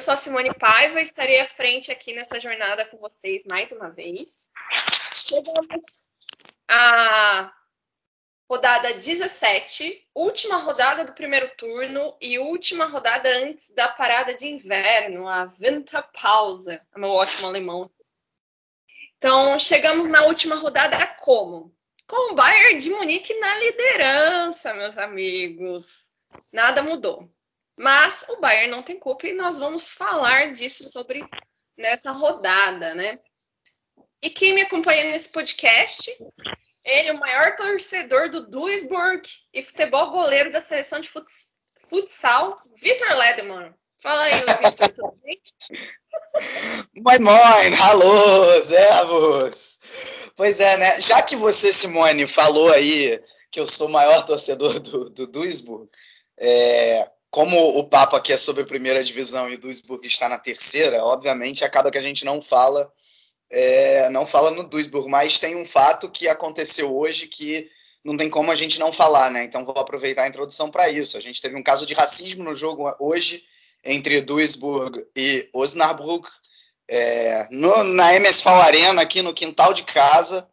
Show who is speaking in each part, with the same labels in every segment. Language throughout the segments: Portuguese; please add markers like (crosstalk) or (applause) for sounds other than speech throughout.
Speaker 1: Eu sou a Simone Paiva e estarei à frente aqui nessa jornada com vocês mais uma vez. Chegamos à rodada 17, última rodada do primeiro turno e última rodada antes da parada de inverno, a Winterpause. É meu ótimo alemão. Então, chegamos na última rodada como? Com o Bayern de Munique na liderança, meus amigos nada mudou. Mas o Bayern não tem culpa e nós vamos falar disso sobre nessa rodada, né? E quem me acompanha nesse podcast, ele, o maior torcedor do Duisburg e futebol goleiro da seleção de futsal, Vitor Ledemann. Fala aí, Vitor, tudo bem?
Speaker 2: Moin, moin, alô, servos. Pois é, né? Já que você, Simone, falou aí que eu sou o maior torcedor do, do Duisburg, é, como o papo aqui é sobre a primeira divisão e o Duisburg está na terceira, obviamente acaba que a gente não fala é, não fala no Duisburg, mas tem um fato que aconteceu hoje que não tem como a gente não falar, né? Então vou aproveitar a introdução para isso. A gente teve um caso de racismo no jogo hoje entre Duisburg e Osnabrück, é, no, na MSV Arena, aqui no quintal de casa.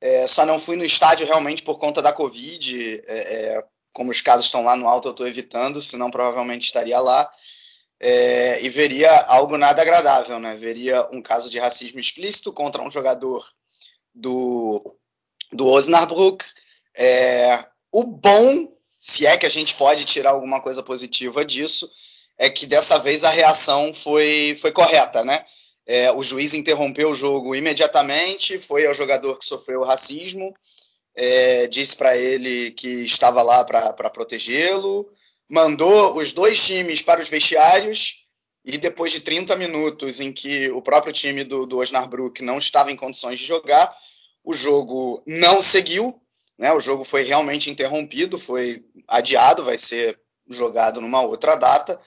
Speaker 2: É, só não fui no estádio realmente por conta da Covid. É, é como os casos estão lá no alto, eu estou evitando, senão provavelmente estaria lá. É, e veria algo nada agradável, né? Veria um caso de racismo explícito contra um jogador do, do Osnabrück. É, o bom, se é que a gente pode tirar alguma coisa positiva disso, é que dessa vez a reação foi, foi correta, né? É, o juiz interrompeu o jogo imediatamente, foi ao jogador que sofreu racismo é, disse para ele que estava lá para protegê-lo, mandou os dois times para os vestiários e depois de 30 minutos em que o próprio time do, do Osnabrück não estava em condições de jogar, o jogo não seguiu, né? o jogo foi realmente interrompido, foi adiado, vai ser jogado numa outra data,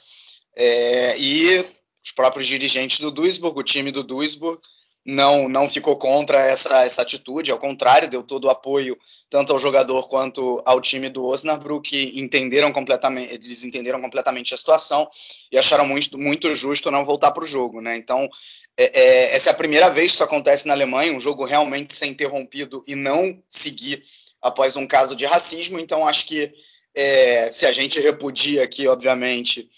Speaker 2: é, e os próprios dirigentes do Duisburg, o time do Duisburg, não, não ficou contra essa, essa atitude, ao contrário, deu todo o apoio tanto ao jogador quanto ao time do Osnabrück, que entenderam completamente, eles entenderam completamente a situação e acharam muito, muito justo não voltar para o jogo. Né? Então, é, é, essa é a primeira vez que isso acontece na Alemanha, um jogo realmente ser interrompido e não seguir após um caso de racismo. Então, acho que é, se a gente repudia aqui, obviamente,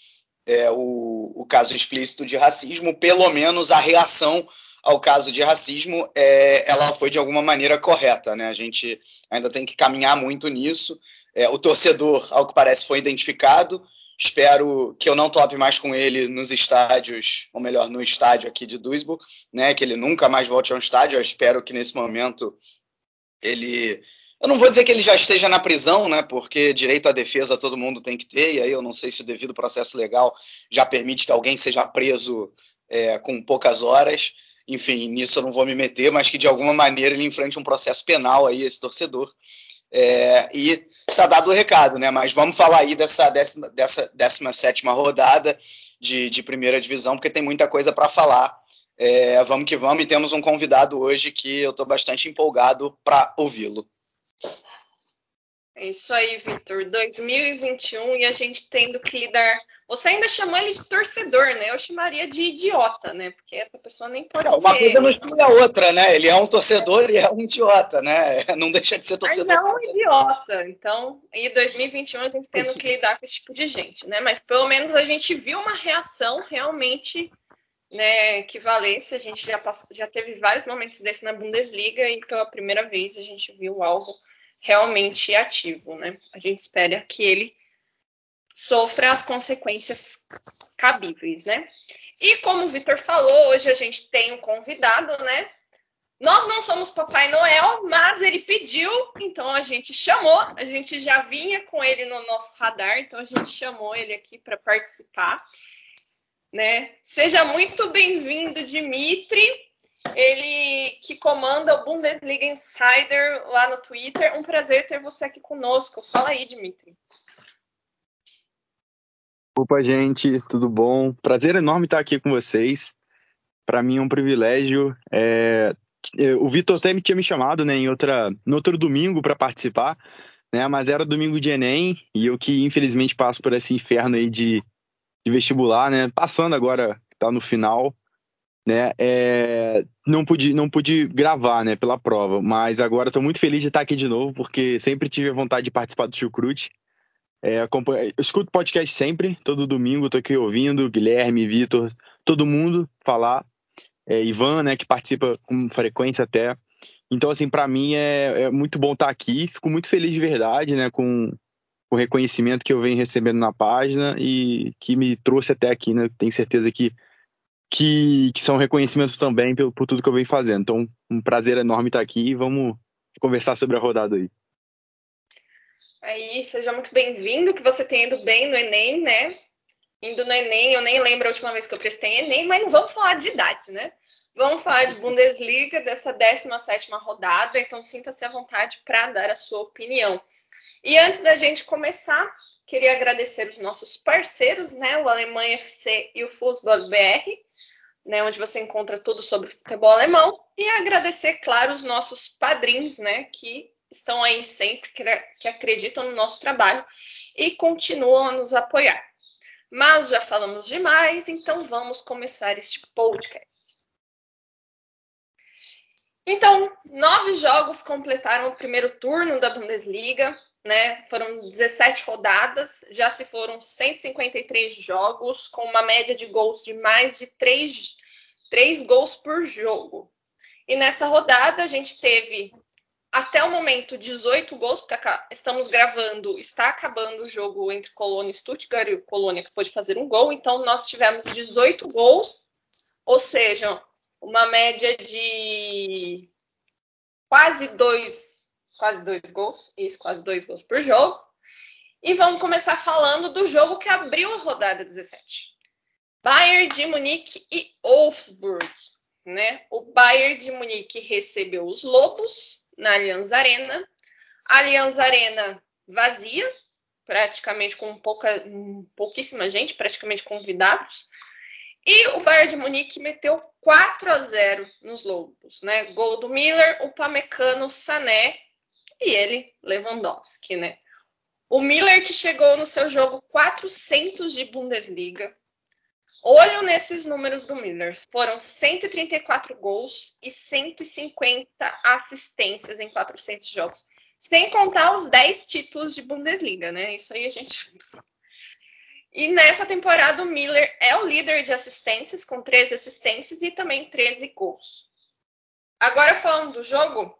Speaker 2: é, o, o caso explícito de racismo, pelo menos a reação ao caso de racismo, é, ela foi de alguma maneira correta. Né? A gente ainda tem que caminhar muito nisso. É, o torcedor, ao que parece, foi identificado. Espero que eu não tope mais com ele nos estádios, ou melhor, no estádio aqui de Duisburg, né? que ele nunca mais volte ao estádio. Eu espero que nesse momento ele. Eu não vou dizer que ele já esteja na prisão, né? Porque direito à defesa todo mundo tem que ter, e aí eu não sei se o devido processo legal já permite que alguém seja preso é, com poucas horas enfim, nisso eu não vou me meter, mas que de alguma maneira ele enfrente um processo penal aí, esse torcedor. É, e está dado o recado, né? Mas vamos falar aí dessa, décima, dessa 17 rodada de, de, primeira divisão, porque tem muita coisa para falar. É, vamos que vamos, e temos um convidado hoje que eu estou bastante empolgado para ouvi-lo.
Speaker 1: É isso aí, Vitor. 2021 e a gente tendo que lidar. Você ainda chamou ele de torcedor, né? Eu chamaria de idiota, né? Porque essa pessoa nem pode.
Speaker 2: Uma coisa não exclui a outra, né? Ele é um torcedor e é um idiota, né? (laughs) Não deixa de ser torcedor.
Speaker 1: Mas não idiota. Então, em 2021 a gente tendo que lidar com esse tipo de gente, né? Mas pelo menos a gente viu uma reação realmente né, que valesse. A gente já, passou, já teve vários momentos desse na Bundesliga e pela primeira vez a gente viu algo realmente ativo, né? A gente espera que ele sofra as consequências cabíveis, né? E como o Vitor falou, hoje a gente tem um convidado, né? Nós não somos Papai Noel, mas ele pediu, então a gente chamou. A gente já vinha com ele no nosso radar, então a gente chamou ele aqui para participar. Né? Seja muito bem-vindo, Dimitri. Ele que comanda o Bundesliga Insider lá no Twitter. Um prazer ter você aqui conosco. Fala aí, Dimitri.
Speaker 3: Opa, gente, tudo bom? Prazer enorme estar aqui com vocês. Para mim é um privilégio é, é, o Vitor até me tinha me chamado, né, em outra, no outro domingo para participar, né, mas era domingo de Enem e eu que infelizmente passo por esse inferno aí de, de vestibular, né, passando agora, tá no final, né, é, não pude não pude gravar, né, pela prova, mas agora estou muito feliz de estar aqui de novo porque sempre tive a vontade de participar do Chucrute. É, eu escuto podcast sempre, todo domingo, estou aqui ouvindo Guilherme, Vitor, todo mundo falar é, Ivan, né, que participa com frequência até. Então, assim, para mim é, é, muito bom estar tá aqui. Fico muito feliz de verdade, né, com o reconhecimento que eu venho recebendo na página e que me trouxe até aqui, né? Tenho certeza que, que, que são reconhecimentos também por, por, tudo que eu venho fazendo. Então, um prazer enorme estar tá aqui e vamos conversar sobre a rodada aí.
Speaker 1: Aí, seja muito bem-vindo, que você tenha ido bem no Enem, né? indo no Enem, eu nem lembro a última vez que eu prestei Enem, mas não vamos falar de idade, né? Vamos falar de Bundesliga, dessa 17 rodada, então sinta-se à vontade para dar a sua opinião. E antes da gente começar, queria agradecer os nossos parceiros, né? O Alemanha FC e o Fußball BR, né? Onde você encontra tudo sobre futebol alemão. E agradecer, claro, os nossos padrinhos, né? Que estão aí sempre, que acreditam no nosso trabalho e continuam a nos apoiar. Mas já falamos demais, então vamos começar este podcast. Então, nove jogos completaram o primeiro turno da Bundesliga, né? Foram 17 rodadas, já se foram 153 jogos, com uma média de gols de mais de 3, 3 gols por jogo. E nessa rodada a gente teve até o momento, 18 gols, porque estamos gravando, está acabando o jogo entre Colônia e Stuttgart, e o Colônia que pôde fazer um gol, então nós tivemos 18 gols, ou seja, uma média de quase dois, quase dois gols, isso, quase dois gols por jogo. E vamos começar falando do jogo que abriu a rodada 17. Bayern de Munique e Wolfsburg. Né? O Bayern de Munique recebeu os Lobos na Allianz Arena. Allianz Arena vazia, praticamente com pouca, pouquíssima gente, praticamente convidados. E o Bayern de Munique meteu 4 a 0 nos Lobos, né? Gol do Miller, o Pamecano, Sané e ele, Lewandowski, né? O Miller que chegou no seu jogo 400 de Bundesliga, Olho nesses números do Miller. Foram 134 gols e 150 assistências em 400 jogos. Sem contar os 10 títulos de Bundesliga, né? Isso aí a gente. (laughs) E nessa temporada o Miller é o líder de assistências, com 13 assistências e também 13 gols. Agora falando do jogo,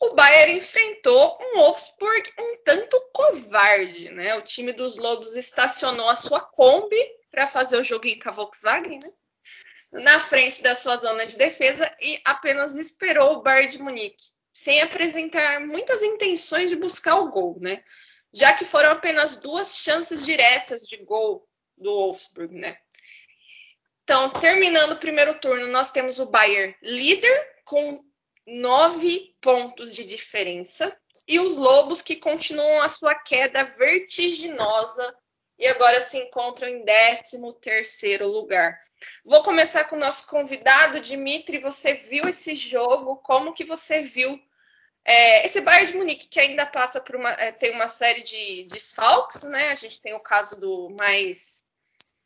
Speaker 1: o Bayern enfrentou um Wolfsburg um tanto covarde, né? O time dos Lobos estacionou a sua Kombi para fazer o joguinho com a Volkswagen, né? Na frente da sua zona de defesa e apenas esperou o Bayern de Munique, sem apresentar muitas intenções de buscar o gol, né? Já que foram apenas duas chances diretas de gol do Wolfsburg, né? Então, terminando o primeiro turno, nós temos o Bayern líder com nove pontos de diferença e os Lobos que continuam a sua queda vertiginosa e agora se encontram em 13 terceiro lugar. Vou começar com o nosso convidado, Dimitri. Você viu esse jogo? Como que você viu é, esse Bayern de Munique que ainda passa por uma é, tem uma série de desfalques, né? A gente tem o caso do mais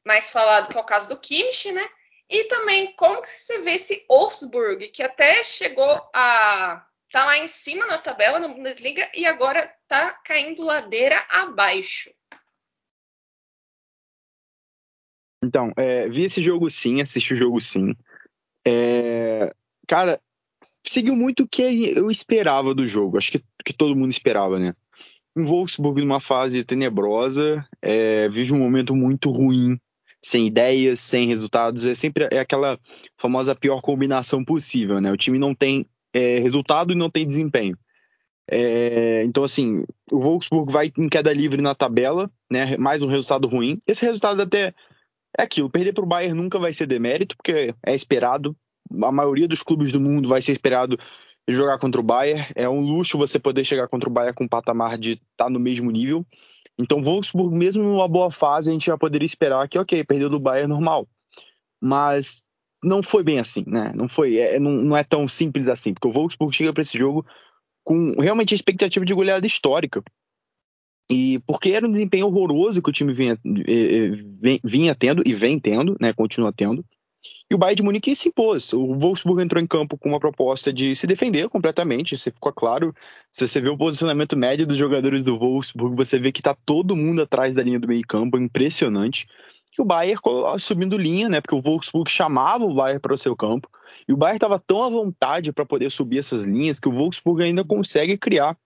Speaker 1: mais falado que é o caso do Kimmich, né? E também como que você vê esse Wolfsburg, que até chegou a tá lá em cima na tabela na Bundesliga e agora tá caindo ladeira abaixo.
Speaker 3: Então, é, vi esse jogo sim, assisti o jogo sim. É, cara, seguiu muito o que eu esperava do jogo. Acho que, que todo mundo esperava, né? Um Wolfsburg numa fase tenebrosa, é, vive um momento muito ruim sem ideias, sem resultados. É sempre é aquela famosa pior combinação possível, né? O time não tem é, resultado e não tem desempenho. É, então, assim, o Wolfsburg vai em queda livre na tabela, né? Mais um resultado ruim. Esse resultado até é aquilo. Perder para o Bayern nunca vai ser demérito, porque é esperado. A maioria dos clubes do mundo vai ser esperado jogar contra o Bayern. É um luxo você poder chegar contra o Bayern com um patamar de estar tá no mesmo nível. Então, Wolfsburg, mesmo numa boa fase, a gente já poderia esperar que, ok, perdeu do Bayern normal. Mas não foi bem assim, né? Não foi, é, não, não é tão simples assim, porque o Wolfsburg chega para esse jogo com realmente a expectativa de goleada histórica. E porque era um desempenho horroroso que o time vinha, eh, eh, vinha tendo e vem tendo, né, continua tendo. E o Bayern de Munique se impôs. O Wolfsburg entrou em campo com uma proposta de se defender completamente, isso ficou claro. Se você vê o posicionamento médio dos jogadores do Wolfsburg, você vê que está todo mundo atrás da linha do meio-campo, impressionante que o Bayern subindo linha, né? Porque o Wolfsburg chamava o Bayern para o seu campo. E o Bayern estava tão à vontade para poder subir essas linhas que o Wolfsburg ainda consegue criar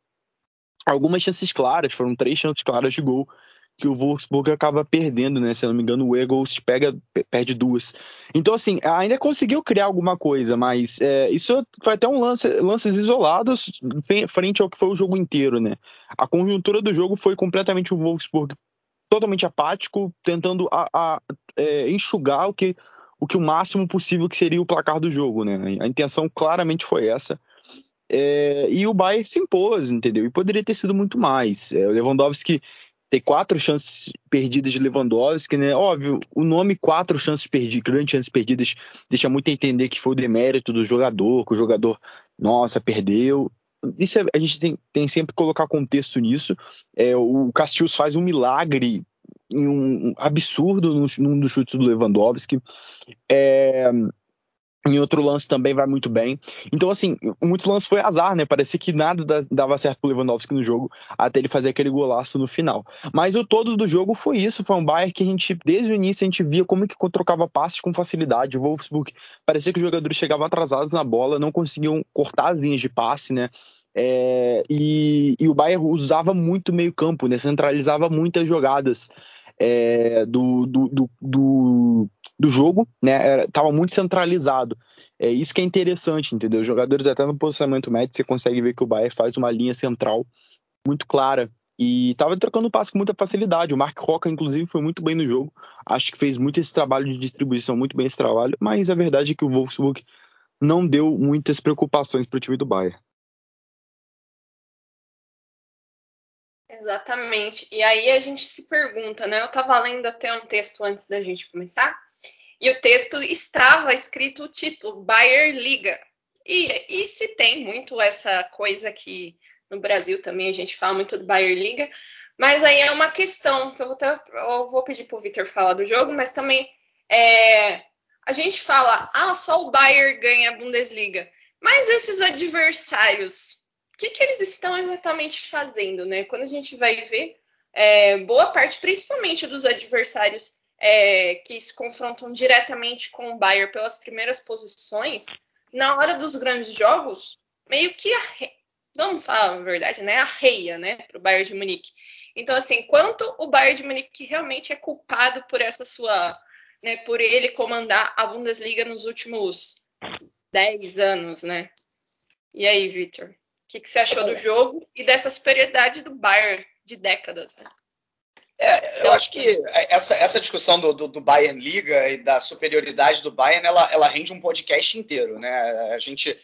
Speaker 3: algumas chances claras. Foram três chances claras de gol que o Wolfsburg acaba perdendo, né? Se eu não me engano, o Eagles pega, perde duas. Então, assim, ainda conseguiu criar alguma coisa, mas é, isso foi até um lance, lances isolados frente ao que foi o jogo inteiro, né? A conjuntura do jogo foi completamente o Wolfsburg totalmente apático, tentando a, a, é, enxugar o que, o que o máximo possível que seria o placar do jogo, né? A intenção claramente foi essa. É, e o Bayern se impôs, entendeu? E poderia ter sido muito mais. É, o Lewandowski tem quatro chances perdidas de Lewandowski, né? Óbvio, o nome quatro chances perdidas, grandes chances perdidas, deixa muito a entender que foi o demérito do jogador, que o jogador, nossa, perdeu isso é, a gente tem, tem, sempre que colocar contexto nisso. É, o Castilhos faz um milagre um absurdo no, num dos chutes do Lewandowski. É, em outro lance também vai muito bem. Então, assim, muitos lances foi azar, né? Parecia que nada dava certo pro Lewandowski no jogo, até ele fazer aquele golaço no final. Mas o todo do jogo foi isso. Foi um Bayern que a gente, desde o início, a gente via como que trocava passes com facilidade. O Wolfsburg parecia que os jogadores chegavam atrasados na bola, não conseguiam cortar as linhas de passe, né? É, e, e, o Bayern usava muito meio campo, né? Centralizava muitas jogadas é, do, do, do, do do jogo, né? Tava muito centralizado. É isso que é interessante, entendeu? Jogadores até no posicionamento médio você consegue ver que o Bayern faz uma linha central muito clara e tava trocando passe com muita facilidade. O Mark Roca, inclusive, foi muito bem no jogo. Acho que fez muito esse trabalho de distribuição, muito bem esse trabalho, mas a verdade é que o Wolfsburg não deu muitas preocupações para o time do Bayern.
Speaker 1: Exatamente. E aí a gente se pergunta, né? Eu estava lendo até um texto antes da gente começar, e o texto estava escrito o título Bayer Liga. E, e se tem muito essa coisa que no Brasil também a gente fala muito do Bayer Liga, mas aí é uma questão que eu vou, ter, eu vou pedir para o Victor falar do jogo, mas também é, a gente fala, ah, só o Bayern ganha a Bundesliga. Mas esses adversários que, que eles estão exatamente fazendo, né? Quando a gente vai ver, é, boa parte, principalmente dos adversários é, que se confrontam diretamente com o Bayern pelas primeiras posições, na hora dos grandes jogos, meio que vamos falar a verdade, né? Arreia, né, para o Bayern de Munique. Então, assim, quanto o Bayern de Munique realmente é culpado por essa sua, né, por ele comandar a Bundesliga nos últimos 10 anos, né? E aí, Victor? Que, que você achou do jogo e dessa superioridade do Bayern de décadas? Né?
Speaker 2: É, eu acho que essa, essa discussão do, do, do, Bayern Liga e da superioridade do Bayern, ela, ela rende um podcast inteiro, né? A gente,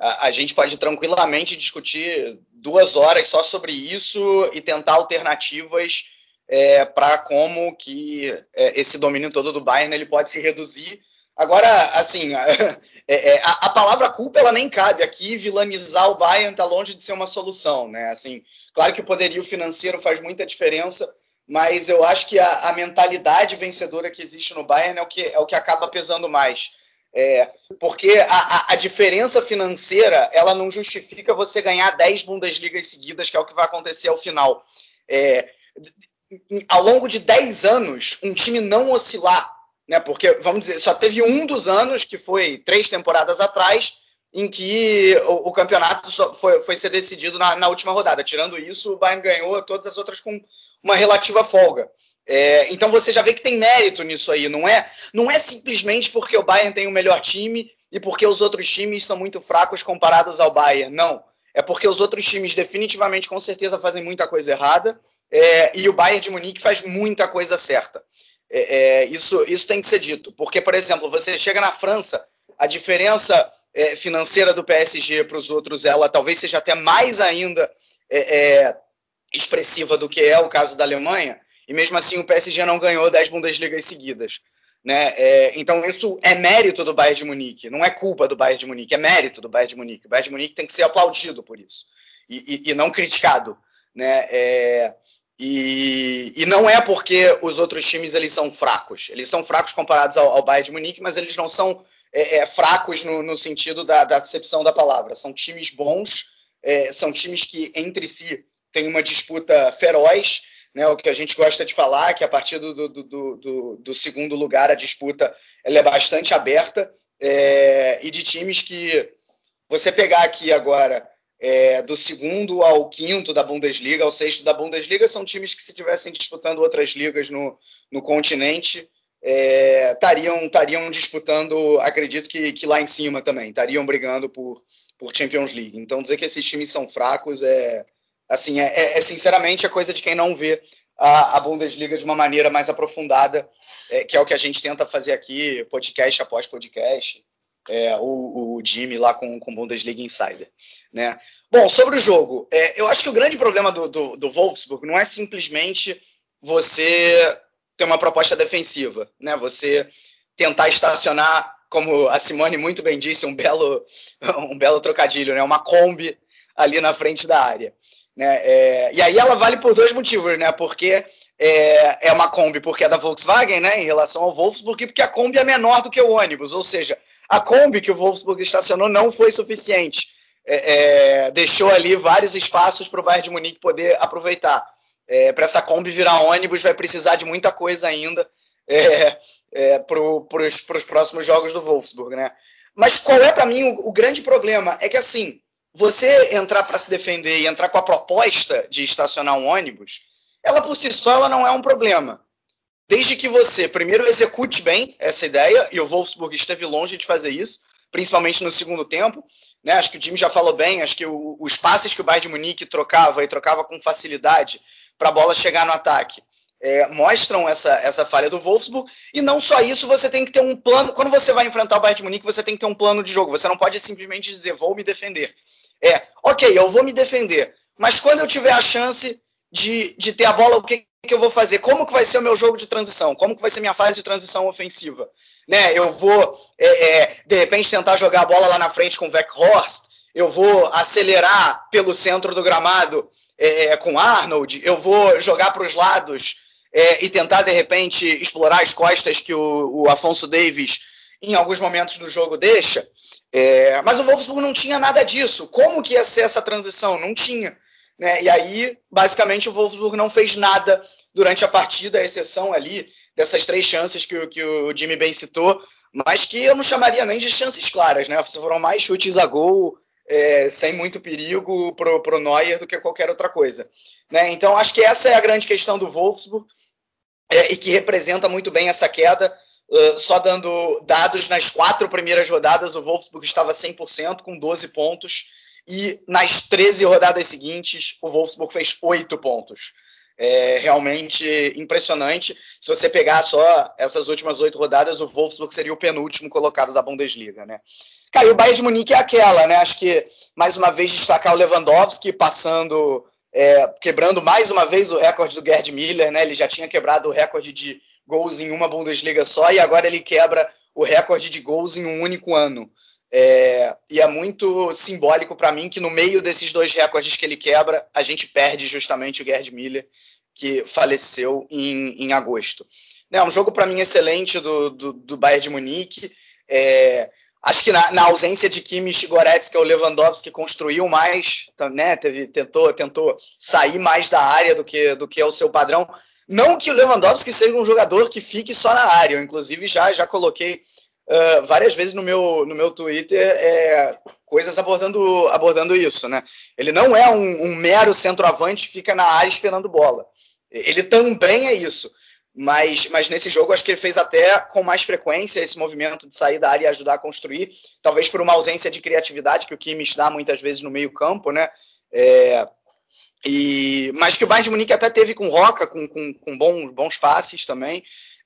Speaker 2: a, a gente pode tranquilamente discutir duas horas só sobre isso e tentar alternativas é, para como que é, esse domínio todo do Bayern ele pode se reduzir Agora, assim, (laughs) é, é, a, a, palavra culpa ela nem cabe aqui. Vilanizar o Bayern está longe de ser uma solução, né? Assim, claro que o poderio financeiro faz muita diferença, mas eu acho que a, a mentalidade vencedora que existe no Bayern é o que, é o que acaba pesando mais. É, porque a, a, diferença financeira ela não justifica você ganhar 10 Bundesligas seguidas, que é o que vai acontecer ao final. É, ao longo de 10 anos, um time não oscilar né? Porque, vamos dizer, só teve um dos anos, que foi três temporadas atrás, em que o, o campeonato foi, foi, ser decidido na, na, última rodada. Tirando isso, o Bayern ganhou todas as outras com uma relativa folga. É, então você já vê que tem mérito nisso aí, não é? Não é simplesmente porque o Bayern tem o melhor time e porque os outros times são muito fracos comparados ao Bayern. Não. É porque os outros times definitivamente, com certeza, fazem muita coisa errada é, e o Bayern de Munique faz muita coisa certa. É, é isso, isso tem que ser dito. Porque, por exemplo, você chega na França, a diferença é, financeira do PSG para os outros, ela talvez seja até mais ainda é, é, expressiva do que é o caso da Alemanha, e mesmo assim o PSG não ganhou 10 Bundesligas seguidas. Né? É, então isso é mérito do Bayern de Munique, não é culpa do Bayern de Munique, é mérito do Bayern de Munique. O Bayern de Munique tem que ser aplaudido por isso e, e, e não criticado. Né? É, e, e, não é porque os outros times eles são fracos. Eles são fracos comparados ao, ao Bayern de Munique, mas eles não são é, é, fracos no, no sentido da, da, acepção da palavra. São times bons, é, são times que entre si têm uma disputa feroz né, o que a gente gosta de falar, que a partir do, do, do, do segundo lugar a disputa é bastante aberta, é, e de times que você pegar aqui agora é, do segundo ao quinto da Bundesliga, ao sexto da Bundesliga, são times que se estivessem disputando outras ligas no, no continente, estariam é, disputando, acredito que, que lá em cima também, estariam brigando por, por Champions League. Então dizer que esses times são fracos é, assim, é, é, é, sinceramente a coisa de quem não vê a, a Bundesliga de uma maneira mais aprofundada, é, que é o que a gente tenta fazer aqui, podcast após podcast, é, o, o Jimmy lá com, com Bundesliga Insider. Né? Bom, sobre o jogo, é, eu acho que o grande problema do, do, do Wolfsburg não é simplesmente você ter uma proposta defensiva, né? Você tentar estacionar, como a Simone muito bem disse, um belo, um belo trocadilho, né? Uma Kombi ali na frente da área. Né? É, e aí ela vale por dois motivos, né? Porque é, é, uma Kombi porque é da Volkswagen, né? Em relação ao Wolfsburg, porque a Kombi é menor do que o ônibus, ou seja, a Kombi que o Wolfsburg estacionou não foi suficiente. É, é deixou ali vários espaços para o Bayern de Munique poder aproveitar. É, para essa Kombi virar ônibus vai precisar de muita coisa ainda é, para os próximos jogos do Wolfsburg, né? Mas qual é para mim o, o grande problema? É que assim, você entrar para se defender e entrar com a proposta de estacionar um ônibus, ela por si só ela não é um problema. Desde que você primeiro execute bem essa ideia, e o Wolfsburg esteve longe de fazer isso, principalmente no segundo tempo. Né? Acho que o Jimmy já falou bem, acho que o, os passes que o Bayern de Munique trocava e trocava com facilidade para a bola chegar no ataque. É, mostram essa, essa falha do Wolfsburg. E não só isso, você tem que ter um plano. Quando você vai enfrentar o Bayern de Munique, você tem que ter um plano de jogo. Você não pode simplesmente dizer, vou me defender. É, ok, eu vou me defender, mas quando eu tiver a chance de, de ter a bola, o que, que eu vou fazer? Como que vai ser o meu jogo de transição? Como que vai ser minha fase de transição ofensiva? Né, eu vou, é, é, de repente, tentar jogar a bola lá na frente com o Weghorst, eu vou acelerar pelo centro do gramado é, é com Arnold, eu vou jogar para os lados é, e tentar, de repente, explorar as costas que o, o Afonso Davis, em alguns momentos do jogo, deixa. É, mas o Wolfsburg não tinha nada disso. Como que ia ser essa transição? Não tinha. Né? E aí, basicamente, o Wolfsburg não fez nada durante a partida, à exceção ali dessas três chances que, que o Jimmy bem citou, mas que eu não chamaria nem de chances claras, né? Foram mais chutes a gol, é, sem muito perigo pro, pro Neuer do que qualquer outra coisa. Né? Então, acho que essa é a grande questão do Wolfsburg é, e que representa muito bem essa queda. Uh, só dando dados, nas quatro primeiras rodadas, o Wolfsburg estava 100%, com 12 pontos, e nas 13 rodadas seguintes, o Wolfsburg fez 8 pontos. É realmente impressionante. Se você pegar só essas últimas oito rodadas, o Wolfsburg seria o penúltimo colocado da Bundesliga, né? E o Bayern de Munique é aquela, né? Acho que, mais uma vez, destacar o Lewandowski passando, é, quebrando mais uma vez o recorde do Gerd Miller, né? Ele já tinha quebrado o recorde de gols em uma Bundesliga só e agora ele quebra o recorde de gols em um único ano. É, e é muito simbólico para mim que no meio desses dois recordes que ele quebra, a gente perde justamente o Gerd Miller, que faleceu em, em agosto. É um jogo para mim excelente do, do, do, Bayern de Munique. É, acho que na, na, ausência de Kimmich Goretzka, o Lewandowski construiu mais, né, teve, tentou, tentou sair mais da área do que, do que é o seu padrão. Não que o Lewandowski seja um jogador que fique só na área, eu inclusive já, já coloquei uh, várias vezes no meu, no meu Twitter é, coisas abordando, abordando isso. Né? Ele não é um, um mero centroavante que fica na área esperando bola. Ele também é isso. mas, mas nesse jogo acho que ele fez até com mais frequência esse movimento de sair da área e ajudar a construir, talvez por uma ausência de criatividade que o Kimmich dá muitas vezes no meio campo, né? É, e, mas que o Bayern de Munique até teve com Roca, com, com, com bons, bons passes também,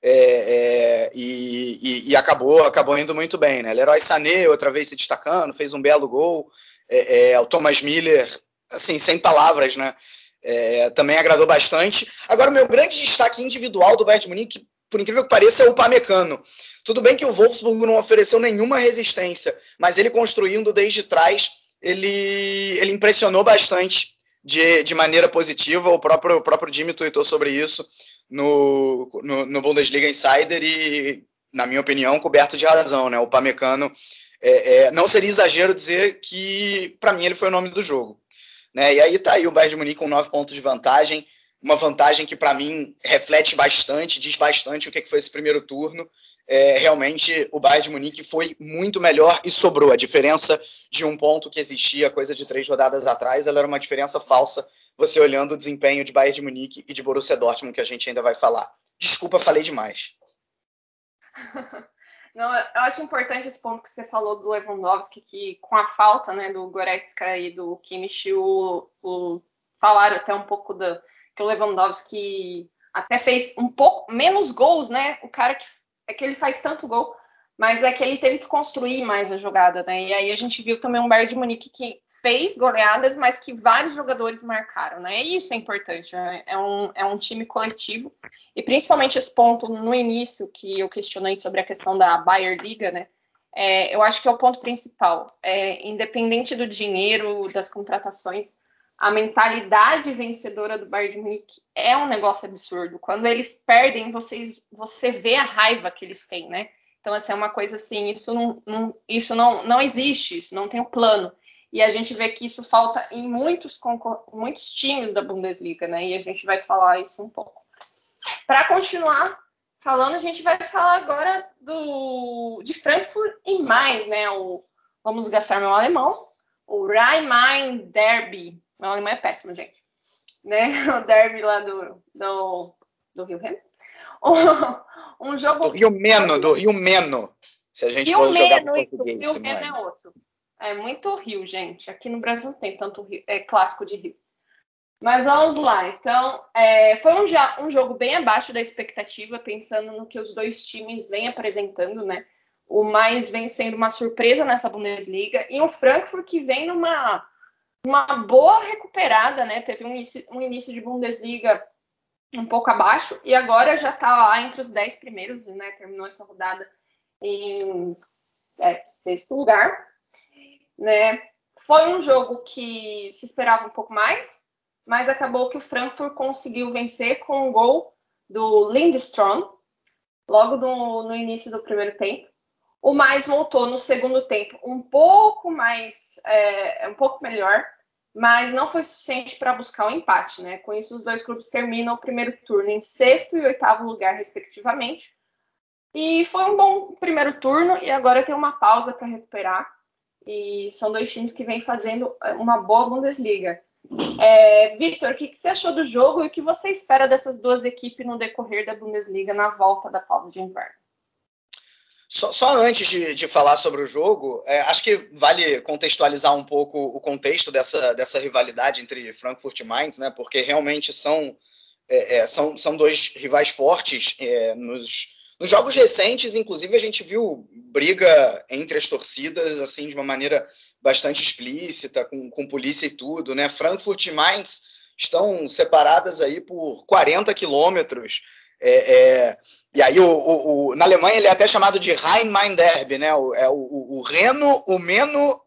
Speaker 2: é, é, e, e, e, acabou, acabou indo muito bem, né? Leroy Sané outra vez se destacando, fez um belo gol, é, é o Thomas Miller, assim, sem palavras, né? É, também agradou bastante. Agora, o meu grande destaque individual do Bayern de Munique, por incrível que pareça, é o Pamecano. Tudo bem que o Wolfsburg não ofereceu nenhuma resistência, mas ele construindo desde trás, ele, ele impressionou bastante de, de maneira positiva. O próprio, o próprio Jimmy tweetou sobre isso no, no, no, Bundesliga Insider e, na minha opinião, coberto de razão. Né? O Pamecano, é, é, não seria exagero dizer que, para mim, ele foi o nome do jogo. Né? E aí tá aí o Bayern de Munique com nove pontos de vantagem, uma vantagem que para mim reflete bastante, diz bastante o que, foi esse primeiro turno. É, realmente o Bayern de Munique foi muito melhor e sobrou. A diferença de um ponto que existia coisa de três rodadas atrás, ela era uma diferença falsa. Você olhando o desempenho de Bayern de Munique e de Borussia Dortmund, que a gente ainda vai falar. Desculpa, falei demais. (laughs)
Speaker 1: Não, eu acho importante esse ponto que você falou do Lewandowski, que com a falta né, do Goretzka e do Kimmich, o, o, falaram até um pouco do, que o Lewandowski até fez um pouco menos gols, né? O cara que é que ele faz tanto gol, mas é que ele teve que construir mais a jogada, né? E aí a gente viu também um Bayern de Munique que fez goleadas, mas que vários jogadores marcaram, né? E isso é importante, é, é um, é um time coletivo. E principalmente esse ponto no início, que eu questionei sobre a questão da Bayer Liga, né? É, eu acho que é o ponto principal. É, independente do dinheiro, das contratações, a mentalidade vencedora do Bayern de Munique é um negócio absurdo. Quando eles perdem, vocês, você vê a raiva que eles têm, né? Então, assim, é uma coisa assim, isso não, não, isso não, não existe, isso não tem um plano. E a gente vê que isso falta em muitos, muitos times da Bundesliga, né? E a gente vai falar isso um pouco. Para continuar falando, a gente vai falar agora do, de Frankfurt e mais, né? O, vamos gastar meu alemão. O Rhein-Main Derby. Meu alemão é péssimo, gente. Né? (laughs) O derby lá do, do, do Rio Reno.
Speaker 2: um jogo. Do Rio Meno, do Rio Meno. Se a gente Rio for Meno, jogar português.
Speaker 1: Rio Meno é outro. É muito Rio, gente. Aqui no Brasil não tem tanto Rio, é clássico de Rio. Mas vamos lá. Então, é, foi um, um, jogo bem abaixo da expectativa, pensando no que os dois times vêm apresentando, né? O mais vem sendo uma surpresa nessa Bundesliga e o Frankfurt que vem numa uma boa recuperada, né? Teve um início, um início de Bundesliga um pouco abaixo e agora já está lá entre os dez primeiros, né? Terminou essa rodada em sexto lugar né? Foi um jogo que se esperava um pouco mais, mas acabou que o Frankfurt conseguiu vencer com um gol do Lindstrom, logo no, no início do primeiro tempo. O mais voltou no segundo tempo um pouco mais, é, um pouco melhor, mas não foi suficiente para buscar o um empate, né? Com isso, os dois clubes terminam o primeiro turno em sexto e oitavo lugar, respectivamente. E foi um bom primeiro turno e agora tem uma pausa para recuperar e são dois times que vêm fazendo é, uma boa Bundesliga. É, Victor, o que, que, você achou do jogo e o que você espera dessas duas equipes no decorrer da Bundesliga na volta da pausa de inverno?
Speaker 2: Só, só antes de, de, falar sobre o jogo, é, acho que vale contextualizar um pouco o contexto dessa, dessa rivalidade entre Frankfurt e Mainz, né? Porque realmente são, é, é são, são dois rivais fortes é, nos, nos jogos recentes, inclusive, a gente viu briga entre as torcidas, assim, de uma maneira bastante explícita, com, com polícia e tudo, né? Frankfurt e Mainz estão separadas aí por 40 quilômetros. É, é, e aí, o, o, o, na Alemanha, ele é até chamado de Rhein-Main-Derby, né? O, é o, Reno, o Meno,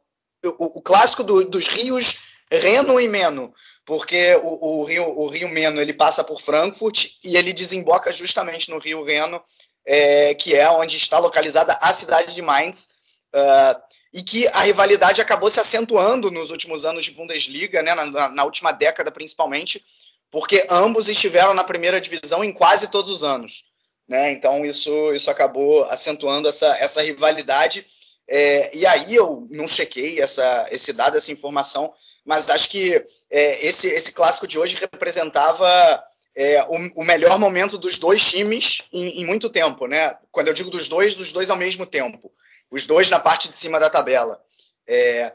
Speaker 2: o, clássico do, dos rios Reno e Meno, porque o, Rio, o Rio Meno ele passa por Frankfurt e ele desemboca justamente no Rio Reno é, que é onde está localizada a cidade de Mainz, uh, e que a rivalidade acabou se acentuando nos últimos anos de Bundesliga, né, na, na, última década principalmente, porque ambos estiveram na primeira divisão em quase todos os anos. Né? Então isso, isso acabou acentuando essa, essa rivalidade. É, e aí eu não chequei essa, esse dado, essa informação, mas acho que é, esse, esse clássico de hoje representava é, o, o, melhor momento dos dois times em, em, muito tempo, né? Quando eu digo dos dois, dos dois ao mesmo tempo. Os dois na parte de cima da tabela. É,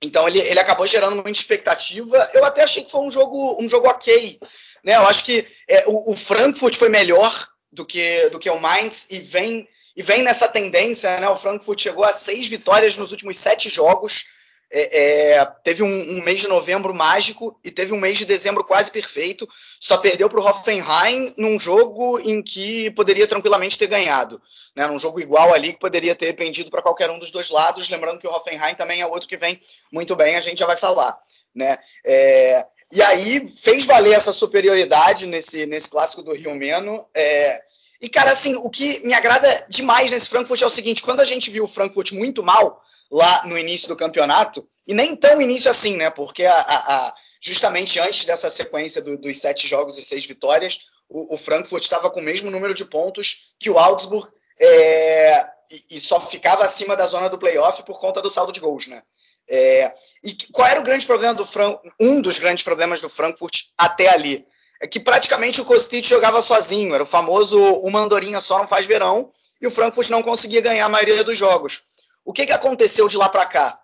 Speaker 2: então ele, ele acabou gerando muita expectativa. Eu até achei que foi um jogo, um jogo ok. Né? Eu acho que é, o, o, Frankfurt foi melhor do que, do que o Mainz e vem, e vem nessa tendência. Né? O Frankfurt chegou a seis vitórias nos últimos sete jogos. É, é, teve um, um, mês de novembro mágico e teve um mês de dezembro quase perfeito. Só perdeu para o Hoffenheim num jogo em que poderia tranquilamente ter ganhado. Né? Num jogo igual ali que poderia ter pendido para qualquer um dos dois lados. Lembrando que o Hoffenheim também é outro que vem muito bem, a gente já vai falar. Né? É, e aí fez valer essa superioridade nesse, nesse clássico do Rio Meno. É, e, cara, assim, o que me agrada demais nesse Frankfurt é o seguinte: quando a gente viu o Frankfurt muito mal lá no início do campeonato, e nem tão início assim, né? Porque a, a, a justamente antes dessa sequência do, dos sete jogos e seis vitórias, o, o Frankfurt estava com o mesmo número de pontos que o Augsburg é, e, e, só ficava acima da zona do playoff por conta do saldo de gols, né? É, e qual era o grande problema do Frankfurt? Um dos grandes problemas do Frankfurt até ali é que praticamente o Kostic jogava sozinho, era o famoso uma andorinha só não faz verão, e o Frankfurt não conseguia ganhar a maioria dos jogos. O que, que aconteceu de lá para cá?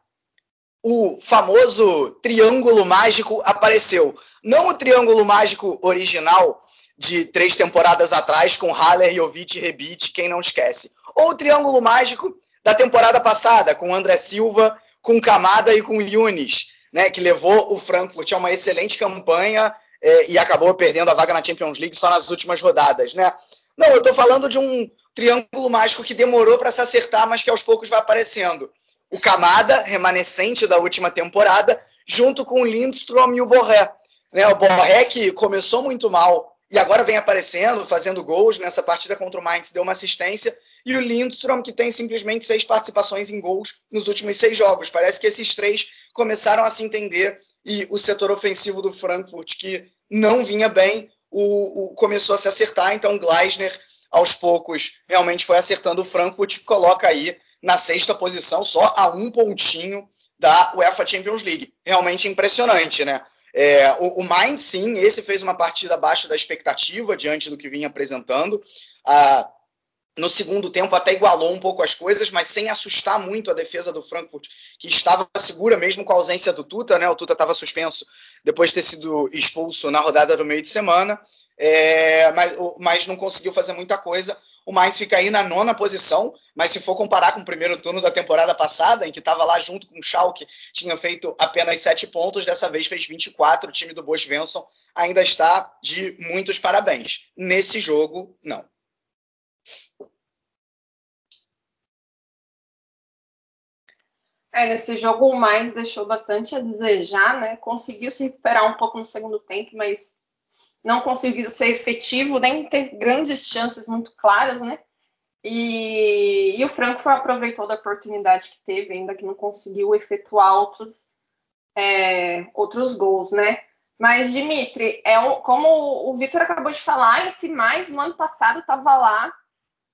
Speaker 2: O famoso triângulo mágico apareceu. Não o triângulo mágico original de três temporadas atrás, com Haller, Jovic e Rebic, quem não esquece. Ou o triângulo mágico da temporada passada, com André Silva, com Camada e com Yunis, né, que levou o Frankfurt a uma excelente campanha é, e acabou perdendo a vaga na Champions League só nas últimas rodadas. Né? Não, eu estou falando de um triângulo mágico que demorou para se acertar, mas que aos poucos vai aparecendo. O Camada, remanescente da última temporada, junto com o Lindstrom e o Borré. Né, o Borré que começou muito mal e agora vem aparecendo, fazendo gols nessa partida contra o Mainz, deu uma assistência. E o Lindstrom, que tem simplesmente seis participações em gols nos últimos seis jogos. Parece que esses três começaram a se entender e o setor ofensivo do Frankfurt, que não vinha bem, o, o começou a se acertar. Então, Gleisner aos poucos realmente foi acertando o Frankfurt, coloca aí na sexta posição, só a um pontinho da UEFA Champions League. Realmente impressionante, né? É, o, o Mainz, sim, esse fez uma partida abaixo da expectativa, diante do que vinha apresentando. Ah, no segundo tempo até igualou um pouco as coisas, mas sem assustar muito a defesa do Frankfurt, que estava segura mesmo com a ausência do Tuta, né? O Tuta estava suspenso depois de ter sido expulso na rodada do meio de semana é, mas, mas, não conseguiu fazer muita coisa. O Mainz fica aí na nona posição, mas se for comparar com o primeiro turno da temporada passada, em que estava lá junto com o Schalke, tinha feito apenas sete pontos, dessa vez fez 24, o time do Bosch Svensson ainda está de muitos parabéns. Nesse jogo, não.
Speaker 1: É, nesse jogo o mais deixou bastante a desejar, né? Conseguiu se recuperar um pouco no segundo tempo, mas não conseguiu ser efetivo, nem ter grandes chances muito claras, né? E, e o Frankfurt aproveitou da oportunidade que teve, ainda que não conseguiu efetuar outros, é, outros gols, né? Mas, Dimitri, é um, como o Vitor acabou de falar, esse mais no ano passado estava lá,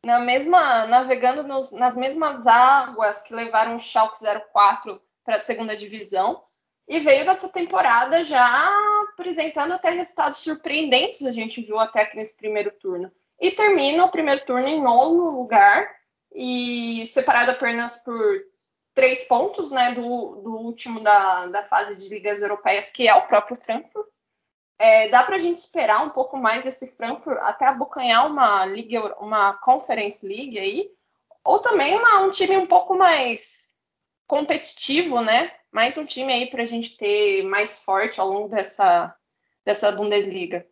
Speaker 1: na mesma, navegando nos, nas mesmas águas que levaram o Schalke 04 para a segunda divisão e veio dessa temporada já apresentando até resultados surpreendentes, a gente viu até aqui nesse primeiro turno. E termina o primeiro turno em nono lugar e separado apenas por três pontos né, do, do último da, da fase de ligas europeias, que é o próprio Frankfurt. É, dá para a gente esperar um pouco mais esse Frankfurt até abocanhar uma liga, uma Conference League aí, ou também uma, um time um pouco mais competitivo, né? Mais um time aí para a gente ter mais forte ao longo dessa, dessa Bundesliga?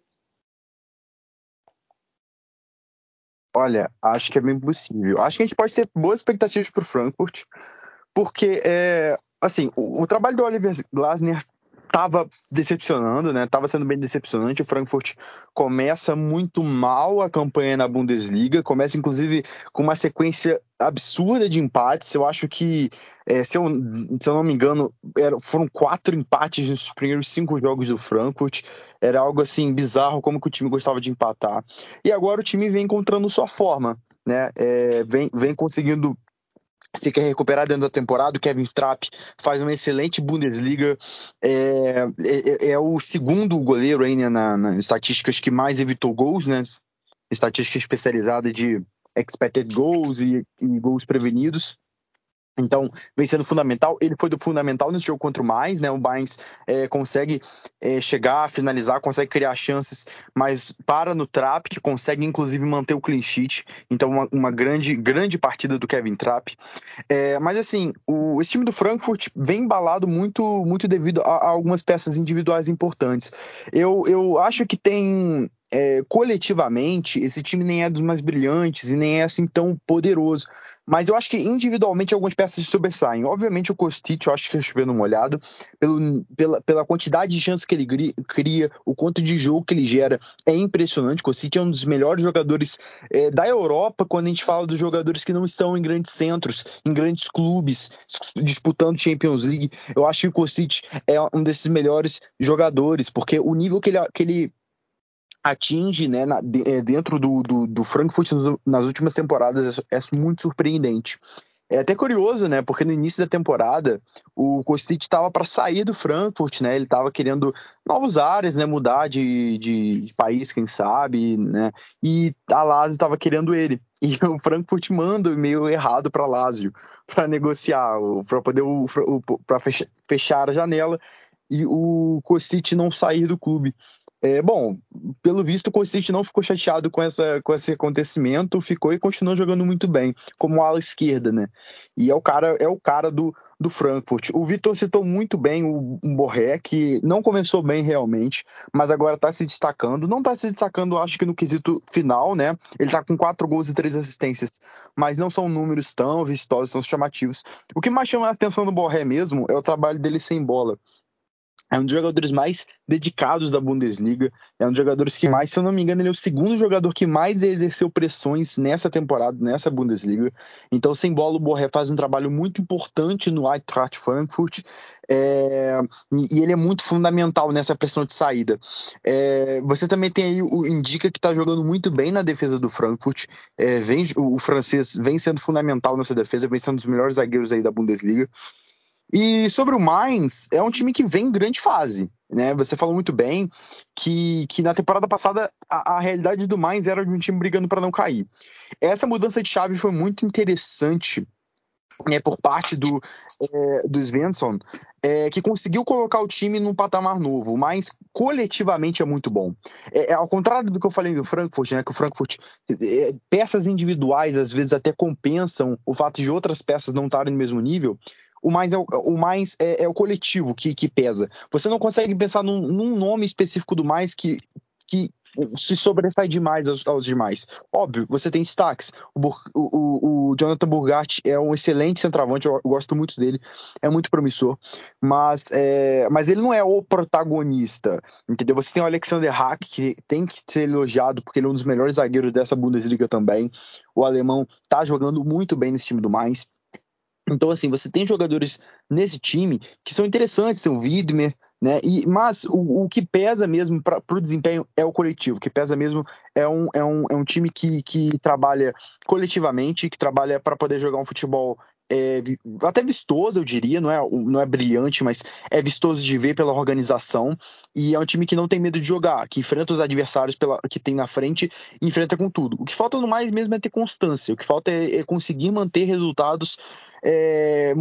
Speaker 3: Olha, acho que é bem possível. Acho que a gente pode ter boas expectativas para o Frankfurt, porque é, assim, o, o, trabalho do Oliver Glasner estava decepcionando, né? Tava sendo bem decepcionante. O Frankfurt começa muito mal a campanha na Bundesliga, começa inclusive com uma sequência absurda de empates. Eu acho que, é, se, eu, se eu não me engano, era, foram quatro empates nos primeiros cinco jogos do Frankfurt. Era algo assim bizarro como que o time gostava de empatar. E agora o time vem encontrando sua forma, né? É, vem, vem conseguindo se quer recuperar dentro da temporada. O Kevin Trapp faz uma excelente Bundesliga. É, é, é o segundo goleiro aí, né, na, nas estatísticas que mais evitou gols, né? Estatística especializada de expected goals e, e gols prevenidos. Então, vem sendo fundamental. Ele foi do fundamental nesse jogo contra o Mais, né? O Mainz é, consegue é, chegar, finalizar, consegue criar chances, mas para no Trap, que consegue inclusive manter o clean sheet. Então, uma, uma grande, grande partida do Kevin Trapp. É, mas assim, o, esse time do Frankfurt vem embalado muito, muito devido a, a algumas peças individuais importantes. Eu, eu acho que tem é, coletivamente, esse time nem é dos mais brilhantes e nem é assim tão poderoso. Mas eu acho que individualmente algumas peças sobressaem. Obviamente o Kostic, eu acho que é chovendo molhado, pelo, pela, pela quantidade de chances que ele cria, o quanto de jogo que ele gera, é impressionante. O Kostic é um dos melhores jogadores é, da Europa quando a gente fala dos jogadores que não estão em grandes centros, em grandes clubes, disputando Champions League. Eu acho que o Kostic é um desses melhores jogadores, porque o nível que ele, que ele atinge né, na, é, dentro do, do, do, Frankfurt nas últimas temporadas é, é, muito surpreendente. É até curioso, né? Porque no início da temporada o Kostic estava para sair do Frankfurt, né? Ele estava querendo novos áreas, né? Mudar de, de, de, país, quem sabe, né? E a Lazio estava querendo ele. (laughs) E o Frankfurt manda o e-mail errado para Lazio para negociar, para poder para fechar a janela e o Kostic não sair do clube. É, bom, pelo visto o Kostic não ficou chateado com, essa, com esse acontecimento, ficou e continuou jogando muito bem, como ala esquerda, né? E é o cara, é o cara do, do Frankfurt. O Vitor citou muito bem o, o Borré, que não começou bem realmente, mas agora está se destacando. Não está se destacando, acho que no quesito final, né? Ele está com quatro gols e três assistências, mas não são números tão vistosos, tão chamativos. O que mais chama a atenção do Borré mesmo é o trabalho dele sem bola. É um dos jogadores mais dedicados da Bundesliga. É um dos jogadores que mais, se eu não me engano, ele é o segundo jogador que mais exerceu pressões nessa temporada, nessa Bundesliga. Então, sem bola, o Borré faz um trabalho muito importante no Eintracht Frankfurt. É, e, ele é muito fundamental nessa pressão de saída. É, você também tem aí o Indica que está jogando muito bem na defesa do Frankfurt. É, vem, o francês vem sendo fundamental nessa defesa, vem sendo um dos melhores zagueiros aí da Bundesliga. E sobre o Mainz, é um time que vem em grande fase. Né? Você falou muito bem que, que na temporada passada a, a realidade do Mainz era de um time brigando para não cair. Essa mudança de chave foi muito interessante né, por parte do, é, do Svensson, é, que conseguiu colocar o time num patamar novo, mas coletivamente é muito bom. É, é ao contrário do que eu falei do Frankfurt, né, que o Frankfurt, é, peças individuais às vezes até compensam o fato de outras peças não estarem no mesmo nível o mais é o, o mais é, é, o coletivo que, que pesa. Você não consegue pensar num, num nome específico do mais que, que se sobressai demais aos, aos, demais. Óbvio, você tem destaques. O, o, o, Jonathan Burgart é um excelente centroavante, eu, eu, gosto muito dele, é muito promissor, mas, é, mas ele não é o protagonista, entendeu? Você tem o Alexander Hack, que tem que ser elogiado, porque ele é um dos melhores zagueiros dessa Bundesliga também. O alemão tá jogando muito bem nesse time do mais. Então, assim, você tem jogadores nesse time que são interessantes, tem o Widmer, né? E, mas o, o que pesa mesmo para o desempenho é o coletivo, o que pesa mesmo é um, é um, é um time que, que trabalha coletivamente, que trabalha para poder jogar um futebol é, até vistoso, eu diria, não é, não é brilhante, mas é vistoso de ver pela organização. E é um time que não tem medo de jogar, que enfrenta os adversários pela, que tem na frente e enfrenta com tudo. O que falta no mais mesmo é ter constância, o que falta é, é conseguir manter resultados é,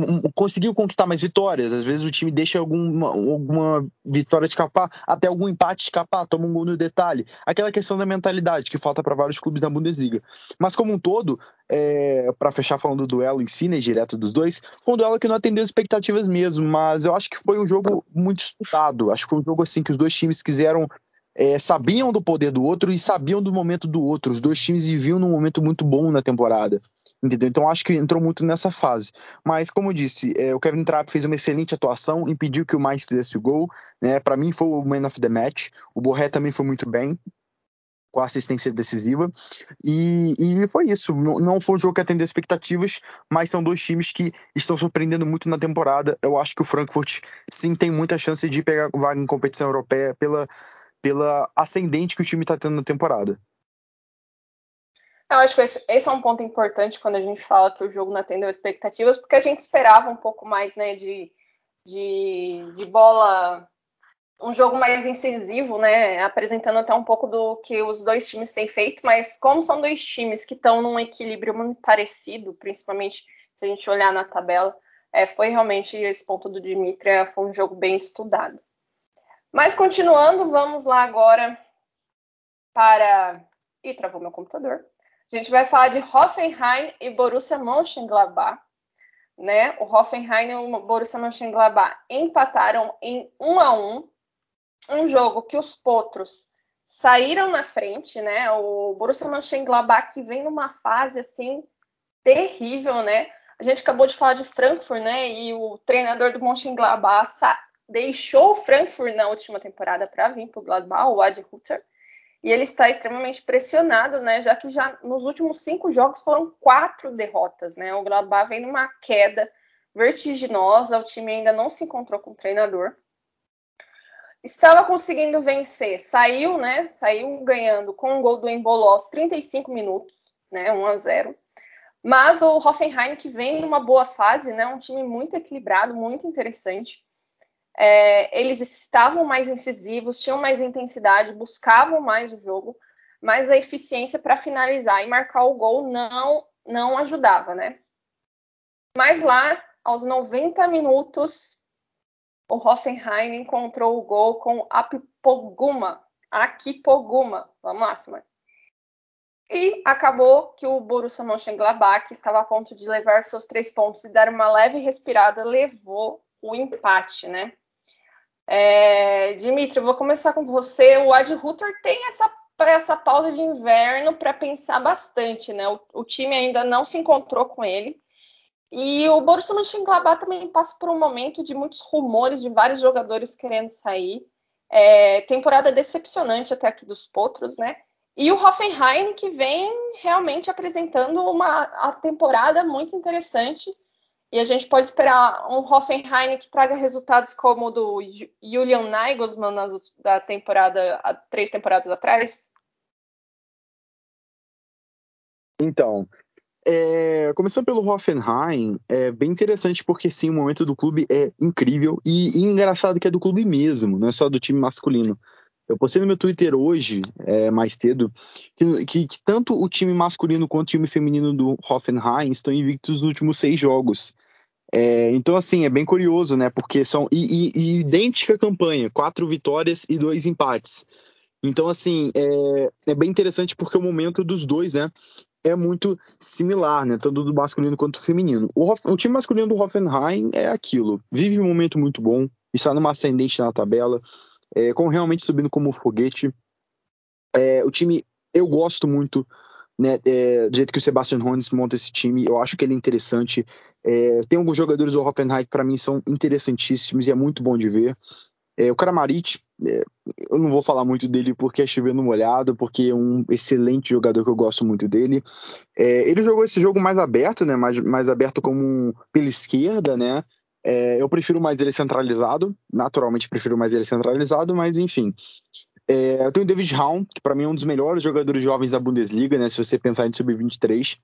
Speaker 3: conquistar mais vitórias. Às vezes o time deixa alguma, alguma vitória escapar, até algum empate escapar, toma um gol no detalhe. Aquela questão da mentalidade que falta para vários clubes da Bundesliga. Mas como um todo, é, para fechar falando do duelo em si, né, direto dos dois, foi um duelo que não atendeu as expectativas mesmo, mas eu acho que foi um jogo muito disputado. Acho que foi um jogo assim que os dois times quiseram é, sabiam do poder do outro e sabiam do momento do outro. Os dois times viviam num momento muito bom na temporada. Entendeu? Então acho que entrou muito nessa fase. Mas, como eu disse, é, o Kevin Trapp fez uma excelente atuação, impediu que o mais fizesse o gol. Né? Para mim foi o man of the match. O Borré também foi muito bem com a assistência decisiva. E, e foi isso. Não, não, foi um jogo que atendeu expectativas, mas são dois times que estão surpreendendo muito na temporada. Eu acho que o Frankfurt sim tem muita chance de pegar vaga em competição europeia pela, pela ascendente que o time está tendo na temporada.
Speaker 1: Eu acho que esse, esse, é um ponto importante quando a gente fala que o jogo não atendeu expectativas, porque a gente esperava um pouco mais né, de, de, de bola, um jogo mais incisivo, né, apresentando até um pouco do que os dois times têm feito, mas como são dois times que estão num equilíbrio muito parecido, principalmente se a gente olhar na tabela, é, foi realmente esse ponto do Dimitri, é, foi um jogo bem estudado. Mas continuando, vamos lá agora para. Ih, travou meu computador. A gente vai falar de Hoffenheim e Borussia Mönchengladbach. Né? O Hoffenheim e o Borussia Mönchengladbach empataram em 1 a 1 um jogo que os potros saíram na frente, né? O Borussia Mönchengladbach que vem numa fase assim terrível, né? A gente acabou de falar de Frankfurt, né? E o treinador do Mönchengladbach deixou o Frankfurt na última temporada para vir para o Gladbach, o Adi Hutter e ele está extremamente pressionado, né? Já que já nos últimos cinco jogos foram quatro derrotas, né? O Gladbach vem numa queda vertiginosa, o time ainda não se encontrou com o treinador. Estava conseguindo vencer, saiu, né? Saiu ganhando com um gol do Emboló aos 35 minutos, né? 1 a 0. Mas o Hoffenheim que vem numa boa fase, né? Um time muito equilibrado, muito interessante é, eles estavam mais incisivos, tinham mais intensidade, buscavam mais o jogo, mas a eficiência para finalizar e marcar o gol não, não ajudava, né? Mas lá, aos 90 minutos, o Hoffenheim encontrou o gol com Apipoguma, Akipoguma, vamos lá, Simone. E acabou que o Borussia Mönchengladbach estava a ponto de levar seus três pontos e dar uma leve respirada, levou o empate, né? É, Dimitri, eu vou começar com você. O Ad Ruther tem essa, essa pausa de inverno para pensar bastante, né? O, o, time ainda não se encontrou com ele. E o Borussia Mönchengladbach também passa por um momento de muitos rumores de vários jogadores querendo sair. É, temporada decepcionante até aqui dos Potros, né? E o Hoffenheim que vem realmente apresentando uma a temporada muito interessante e a gente pode esperar um Hoffenheim que traga resultados como o do Julian Nagelsmann da temporada, três temporadas atrás?
Speaker 3: Então, é, começando pelo Hoffenheim, é bem interessante porque sim, o momento do clube é incrível e, e engraçado que é do clube mesmo, não é só do time masculino. Eu postei no meu Twitter hoje, é, mais cedo, que, que, que, tanto o time masculino quanto o time feminino do Hoffenheim estão invictos nos últimos seis jogos. É, então, assim, é bem curioso, né? Porque são. E, e, e, idêntica campanha, quatro vitórias e dois empates. Então, assim, é, é bem interessante porque o momento dos dois, né? É muito similar, né? Tanto do masculino quanto do feminino. O, o time masculino do Hoffenheim é aquilo. Vive um momento muito bom, está numa ascendente na tabela é, com realmente subindo como foguete. É, o time, eu gosto muito né, é, do jeito que o Sebastian Hones monta esse time, eu acho que ele é interessante. É, tem alguns jogadores do Hoffenheim que para mim são interessantíssimos e é muito bom de ver. É, o Kramaric, é, eu não vou falar muito dele porque é chovendo molhado, porque é um excelente jogador que eu gosto muito dele. É, ele jogou esse jogo mais aberto, né, mais, mais aberto como um, pela esquerda, né, é, eu prefiro mais ele centralizado, naturalmente prefiro mais ele centralizado, mas enfim. É, eu tenho o David Raum, que para mim é um dos melhores jogadores jovens da Bundesliga, né? Se você pensar em sub-23.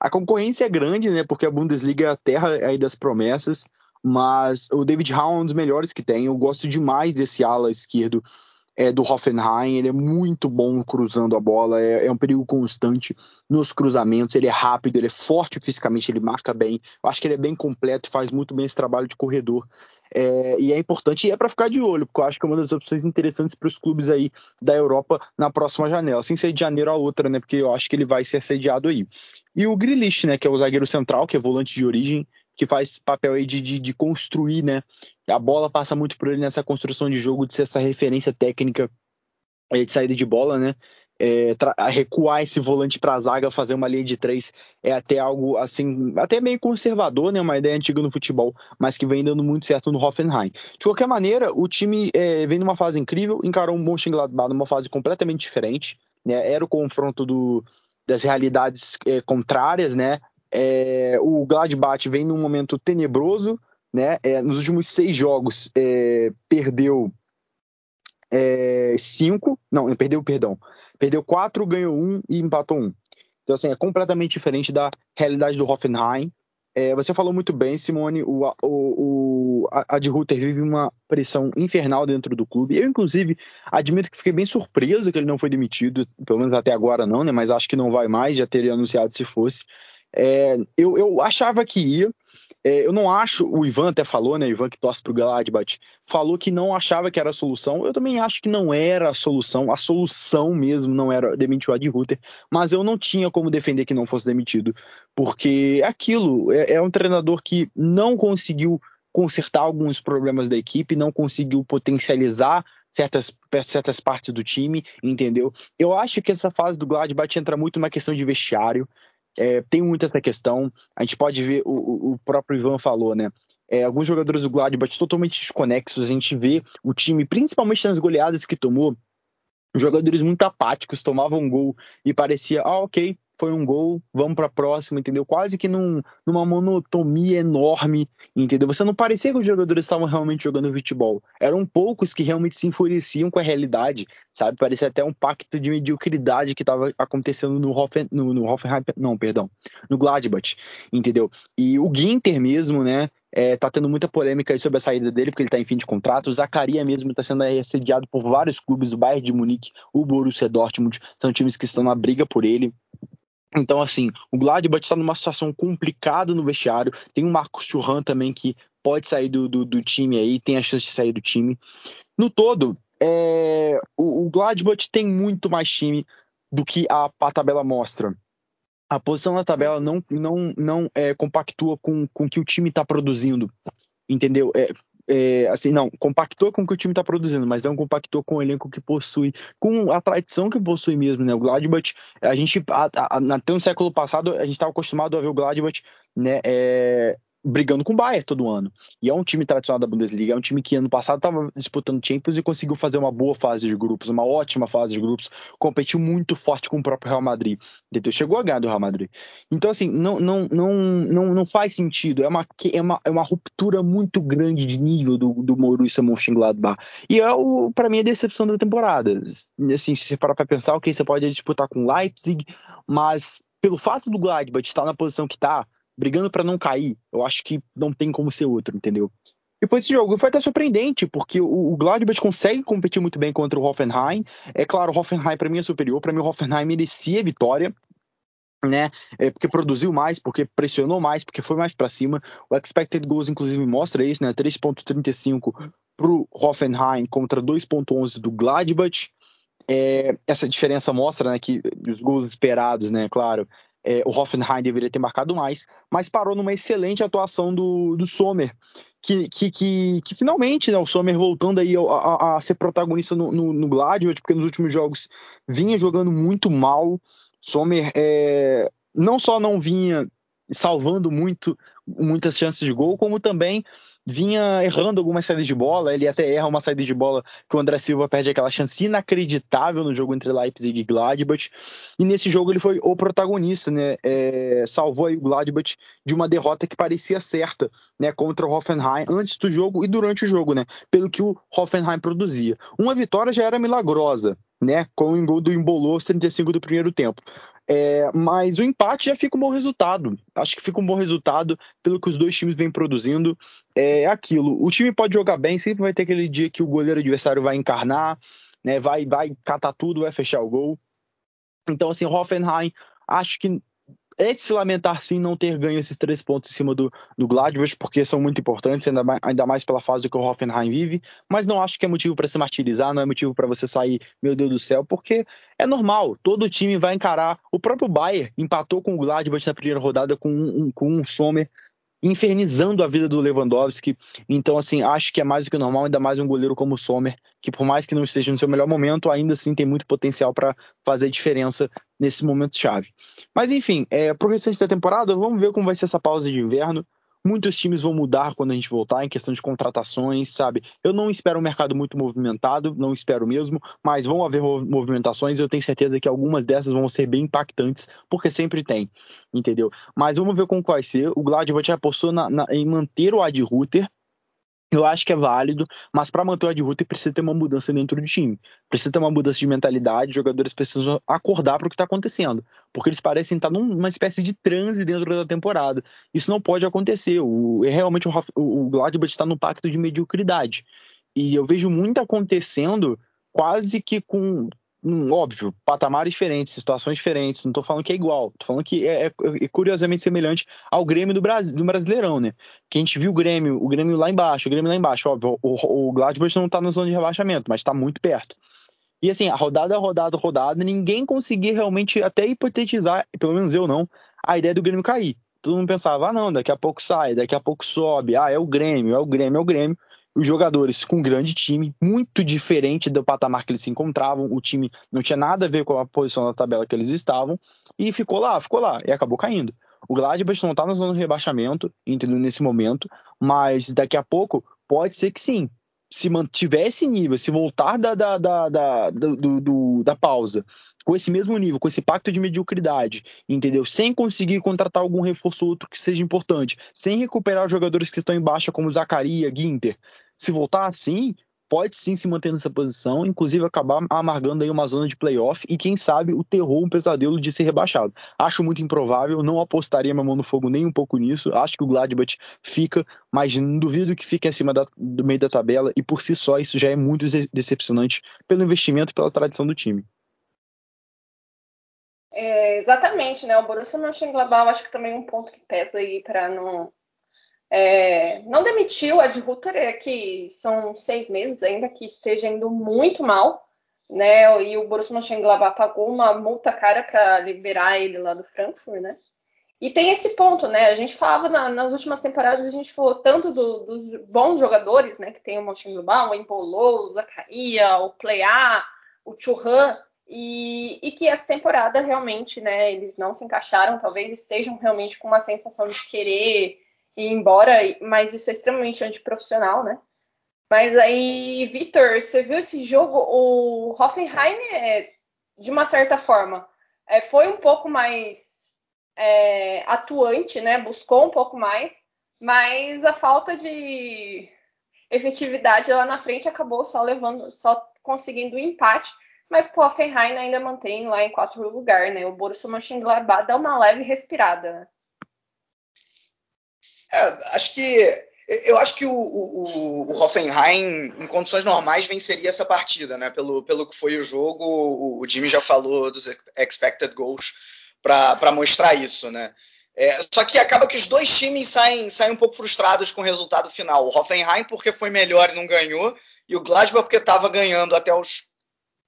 Speaker 3: A concorrência é grande, né? Porque a Bundesliga é a terra aí das promessas, mas o David Raum é um dos melhores que tem. Eu gosto demais desse ala esquerdo é, do Hoffenheim, ele é muito bom cruzando a bola, é, é, um perigo constante nos cruzamentos, ele é rápido, ele é forte fisicamente, ele marca bem. Eu acho que ele é bem completo, faz muito bem esse trabalho de corredor. É, e é importante e é para ficar de olho, porque eu acho que é uma das opções interessantes para os clubes aí da Europa na próxima janela, sem ser de janeiro a outra, né? Porque eu acho que ele vai ser assediado aí. E o Grealish, né, que é o zagueiro central, que é volante de origem, que faz papel aí de, de, de, construir, né? A bola passa muito por ele nessa construção de jogo, de ser essa referência técnica é, de saída de bola, né? É, recuar esse volante para a zaga, fazer uma linha de três é até algo assim, até meio conservador, né? Uma ideia antiga no futebol, mas que vem dando muito certo no Hoffenheim. De qualquer maneira, o time é, vem numa fase incrível, encarou um Mönchengladbach numa fase completamente diferente, né? Era o confronto do, das realidades é, contrárias, né? É, o Gladbach vem num momento tenebroso, né? É, nos últimos seis jogos é, perdeu é, cinco, não, perdeu, perdão, perdeu quatro, ganhou um e empatou um. Então, assim, é completamente diferente da realidade do Hoffenheim. É, você falou muito bem, Simone, o, o, o, a, de vive uma pressão infernal dentro do clube. Eu, inclusive, admito que fiquei bem surpreso que ele não foi demitido, pelo menos até agora não, né? Mas acho que não vai mais, já teria anunciado se fosse. É, eu, eu achava que ia, é, eu não acho, o Ivan até falou, né? O Ivan que torce pro Gladbach, falou que não achava que era a solução. Eu também acho que não era a solução. A solução mesmo não era demitir o Ad Ruther, mas eu não tinha como defender que não fosse demitido, porque é aquilo é, é um treinador que não conseguiu consertar alguns problemas da equipe, não conseguiu potencializar certas, certas partes do time, entendeu? Eu acho que essa fase do Gladbach entra muito numa questão de vestiário. É, tem muito essa questão. A gente pode ver, o, o próprio Ivan falou, né? É, alguns jogadores do Gladbach totalmente desconexos. A gente vê o time, principalmente nas goleadas que tomou, jogadores muito apáticos, tomavam um gol e parecia, ah, ok, foi um gol, vamos para a próxima, entendeu? Quase que num, numa monotonia enorme, entendeu? Você não parecia que os jogadores estavam realmente jogando futebol. Eram poucos que realmente se enfureciam com a realidade, sabe? Parecia até um pacto de mediocridade que estava acontecendo no, Hoffen, no, no Hoffenheim, não, perdão, no Gladbach, entendeu? E o Ginter mesmo, né? É, tá tendo muita polêmica sobre a saída dele, porque ele tá em fim de contrato. O Zacaria mesmo está sendo assediado por vários clubes, o Bayern de Munique, o Borussia Dortmund, são times que estão na briga por ele. Então, assim, o Gladbach está numa situação complicada no vestiário. Tem o Marcos Churran também que pode sair do, do, do, time aí, tem a chance de sair do time. No todo, é, o, o Gladbach tem muito mais time do que a, a tabela mostra. A posição na tabela não, não, não é, compactua com, com o que o time está produzindo. Entendeu? É, é, assim, não, compactou com o que o time está produzindo, mas não compactou com o elenco que possui, com a tradição que possui mesmo, né? O Gladbach, a gente, a, a, até no século passado, a gente estava acostumado a ver o Gladbach, né, é, brigando com o Bayern todo ano. E é um time tradicional da Bundesliga, é um time que ano passado estava disputando Champions e conseguiu fazer uma boa fase de grupos, uma ótima fase de grupos, competiu muito forte com o próprio Real Madrid. Entendeu? Chegou a ganhar do Real Madrid. Então, assim, não, não, não, não, não faz sentido. É uma, é, uma, é uma ruptura muito grande de nível do, do Borussia Mönchengladbach. E é, para mim, a decepção da temporada. Assim, se você parar para pensar, ok, você pode disputar com Leipzig, mas pelo fato do Gladbach estar na posição que está, brigando para não cair, eu acho que não tem como ser outro, entendeu? E foi esse jogo, foi até surpreendente, porque o, Gladbach consegue competir muito bem contra o Hoffenheim. É claro, o Hoffenheim para mim é superior, para mim o Hoffenheim merecia vitória, né? É porque produziu mais, porque pressionou mais, porque foi mais para cima. O expected goals inclusive mostra isso, né? 3.35 pro Hoffenheim contra 2.11 do Gladbach. É, essa diferença mostra, né, que os gols esperados, né, claro, é, o Hoffenheim deveria ter marcado mais, mas parou numa excelente atuação do, do Sommer, que, que, que, que finalmente, né, o Sommer voltando aí a, a, a ser protagonista no, no, no Gladbach, porque nos últimos jogos vinha jogando muito mal. Sommer é, não só não vinha salvando muito muitas chances de gol, como também vinha errando algumas saídas de bola, ele até erra uma saída de bola que o André Silva perde aquela chance inacreditável no jogo entre Leipzig e Gladbach, e nesse jogo ele foi o protagonista, né, é, salvou aí o Gladbach de uma derrota que parecia certa, né, contra o Hoffenheim antes do jogo e durante o jogo, né, pelo que o Hoffenheim produzia. Uma vitória já era milagrosa, né, com o gol do Embolou aos 35 do primeiro tempo. É, mas o empate já fica um bom resultado. Acho que fica um bom resultado pelo que os dois times vêm produzindo. É aquilo. O time pode jogar bem, sempre vai ter aquele dia que o goleiro adversário vai encarnar, né, vai, vai catar tudo, vai fechar o gol. Então, assim, Hoffenheim, acho que é de se lamentar sim não ter ganho esses três pontos em cima do, do Gladbach, porque são muito importantes, ainda mais, ainda mais pela fase que o Hoffenheim vive, mas não acho que é motivo para se martirizar, não é motivo para você sair, meu Deus do céu, porque é normal, todo time vai encarar. O próprio Bayern empatou com o Gladbach na primeira rodada com um, com um Sommer infernizando a vida do Lewandowski. Então, assim, acho que é mais do que normal, ainda mais um goleiro como o Sommer, que por mais que não esteja no seu melhor momento, ainda assim tem muito potencial para fazer diferença nesse momento chave. Mas enfim, é, pro restante da temporada, vamos ver como vai ser essa pausa de inverno. Muitos times vão mudar quando a gente voltar em questão de contratações, sabe? Eu não espero um mercado muito movimentado, não espero mesmo, mas vão haver movimentações. Eu tenho certeza que algumas dessas vão ser bem impactantes, porque sempre tem, entendeu? Mas vamos ver como vai ser. O Gladbach apostou na, na, em manter o Ad Ruther, eu acho que é válido, mas para manter o Ad Ruther precisa ter uma mudança dentro do time. Precisa ter uma mudança de mentalidade, os jogadores precisam acordar para o que está acontecendo. Porque eles parecem estar numa espécie de transe dentro da temporada. Isso não pode acontecer. O, é realmente o, o Gladbach está no pacto de mediocridade. E eu vejo muito acontecendo quase que com Hum, óbvio, patamares diferentes, situações diferentes, não estou falando que é igual, estou falando que é, é, é, curiosamente semelhante ao Grêmio do, Brasil, do Brasileirão, né? Que a gente viu o Grêmio, o Grêmio lá embaixo, o Grêmio lá embaixo, óbvio, o, o Gladbach não está na zona de rebaixamento, mas está muito perto. E assim, a rodada, rodada, rodada, ninguém conseguia realmente até hipotetizar, pelo menos eu não, a ideia do Grêmio cair. Todo mundo pensava, ah não, daqui a pouco sai, daqui a pouco sobe, ah, é o Grêmio, é o Grêmio, é o Grêmio os jogadores com um grande time, muito diferente do patamar que eles se encontravam. O time não tinha nada a ver com a posição na tabela que eles estavam. E ficou lá, ficou lá. E acabou caindo. O Gladbach não está na zona de rebaixamento, entendeu? Nesse momento. Mas daqui a pouco, pode ser que sim. Se mantiver esse nível, se voltar da, da, da, da, do, do, da pausa com esse mesmo nível, com esse pacto de mediocridade, entendeu? Sem conseguir contratar algum reforço outro que seja importante, sem recuperar jogadores que estão em baixa, como Zacaria, Ginter. Se voltar assim, pode sim se manter nessa posição, inclusive acabar amargando aí uma zona de playoff e quem sabe o terror, um pesadelo de ser rebaixado. Acho muito improvável, não apostaria minha mão no fogo nem um pouco nisso. Acho que o Gladbach fica, mas duvido que fique acima da, do meio da tabela e por si só isso já é muito decepcionante pelo investimento e pela tradição do time.
Speaker 1: É, exatamente, né? O Borussia Mönchengladbach, acho que também é um ponto que pesa aí para não é, não demitiu o Ed Ruther, é que são seis meses ainda que esteja indo muito mal, né? E o Borussia Mönchengladbach pagou uma multa cara para liberar ele lá do Frankfurt, né? E tem esse ponto, né? A gente falava na, nas últimas temporadas, a gente falou tanto do, dos bons jogadores, né? Que tem o Mönchengladbach, o Embolo, o Zacaria, o Plea, o Churran, e, e, que essa temporada realmente, né, eles não se encaixaram, talvez estejam realmente com uma sensação de querer ir embora, mas isso é extremamente antiprofissional, né? Mas aí, Vitor, você viu esse jogo? O Hoffenheim, é, de uma certa forma, é, foi um pouco mais é, atuante, né? Buscou um pouco mais, mas a falta de efetividade lá na frente acabou só levando, só conseguindo um empate mas o Hoffenheim ainda mantém lá em quarto lugar, né? O Borussia Mönchengladbach dá uma leve respirada. Né?
Speaker 2: É, acho que eu acho que o, o, o, Hoffenheim, em condições normais, venceria essa partida, né? Pelo, pelo que foi o jogo, o, o Jimmy já falou dos expected goals para mostrar isso, né? É, só que acaba que os dois times saem, saem um pouco frustrados com o resultado final. O Hoffenheim porque foi melhor e não ganhou, e o Gladbach porque estava ganhando até os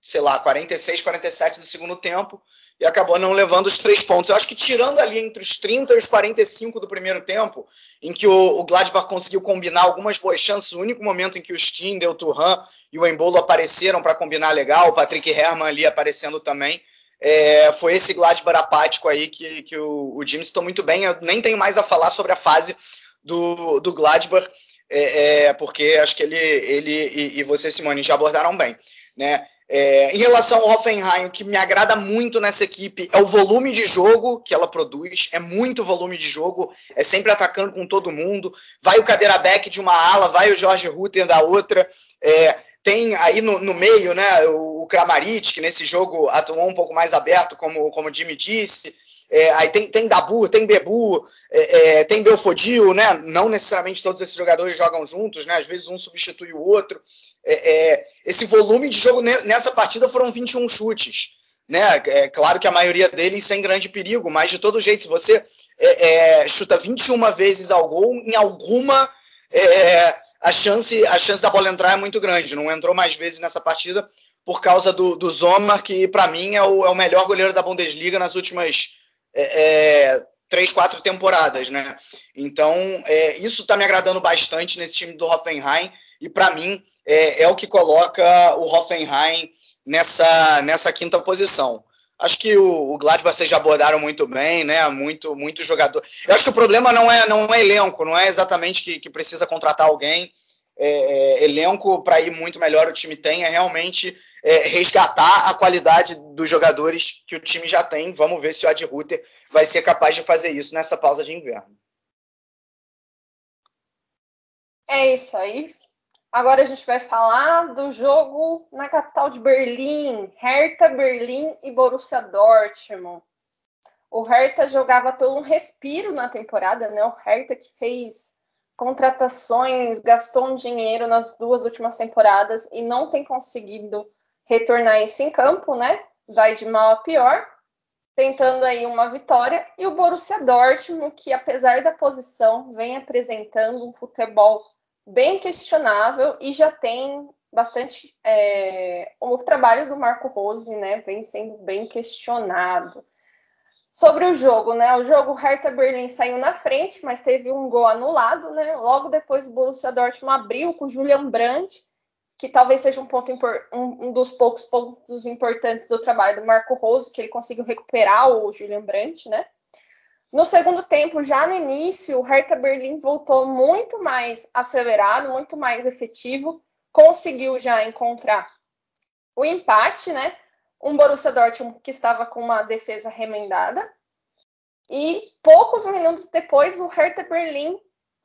Speaker 2: sei lá, 46, 47 do segundo tempo e acabou não levando os três pontos. Eu acho que tirando ali entre os 30 e os 45 do primeiro tempo, em que o, Gladbach conseguiu combinar algumas boas chances, o único momento em que o Stindl, o Turan e o Embolo apareceram para combinar legal, o Patrick Herrmann ali aparecendo também, é, foi esse Gladbach apático aí que, que o, o James estou muito bem. Eu nem tenho mais a falar sobre a fase do, do Gladbach, é, é, porque acho que ele, ele e, e você, Simone, já abordaram bem. Né? É, em relação ao Hoffenheim, o que me agrada muito nessa equipe é o volume de jogo que ela produz. É muito volume de jogo, é sempre atacando com todo mundo. Vai o Cadeira Beck de uma ala, vai o Jorge Rutter da outra. É, tem aí no, no, meio né, o, o Kramaric, que nesse jogo atuou um pouco mais aberto, como, como o Jimmy disse. É, aí tem, tem Dabu, tem Bebu, é, é, tem Belfodil, né? Não necessariamente todos esses jogadores jogam juntos, né? Às vezes um substitui o outro. É, é, esse volume de jogo nessa partida foram 21 chutes. Né? É claro que a maioria deles sem grande perigo, mas de todo jeito, se você é, chuta 21 vezes ao gol, em alguma a, chance, a chance da bola entrar é muito grande. Não entrou mais vezes nessa partida por causa do, do Zomar, que para mim é o, é o melhor goleiro da Bundesliga nas últimas é, é, três, quatro temporadas, né? Então, é, isso está me agradando bastante nesse time do Hoffenheim e para mim é, é, o que coloca o Hoffenheim nessa, nessa quinta posição. Acho que o, o Gladbach vocês já abordaram muito bem, né? Muito, muito jogador. Eu acho que o problema não é, não é elenco, não é exatamente que, que precisa contratar alguém. É, é, elenco para ir muito melhor o time tem, é realmente é, resgatar a qualidade dos jogadores que o time já tem. Vamos ver se o Ad Ruther vai ser capaz de fazer isso nessa pausa de inverno.
Speaker 1: É isso aí. Agora a gente vai falar do jogo na capital de Berlim, Hertha Berlim e Borussia Dortmund. O Hertha jogava pelo um respiro na temporada, né? O Hertha que fez contratações, gastou um dinheiro nas duas últimas temporadas e não tem conseguido retornar isso em campo, né? Vai de mal a pior, tentando aí uma vitória. E o Borussia Dortmund, que apesar da posição, vem apresentando um futebol bem questionável e já tem bastante. É, o trabalho do Marco Rose, né, vem sendo bem questionado. Sobre o jogo, né? O jogo Hertha Berlim saiu na frente, mas teve um gol anulado, né? Logo depois o Borussia Dortmund abriu com o Julian Brandt, que talvez seja um, ponto um, um dos poucos pontos importantes do trabalho do Marco Rose, que ele conseguiu recuperar o Julian Brandt, né? No segundo tempo, já no início, o Hertha Berlim voltou muito mais acelerado, muito mais efetivo, conseguiu já encontrar o empate, né? Um Borussia Dortmund que estava com uma defesa remendada. E poucos minutos depois, o Hertha Berlim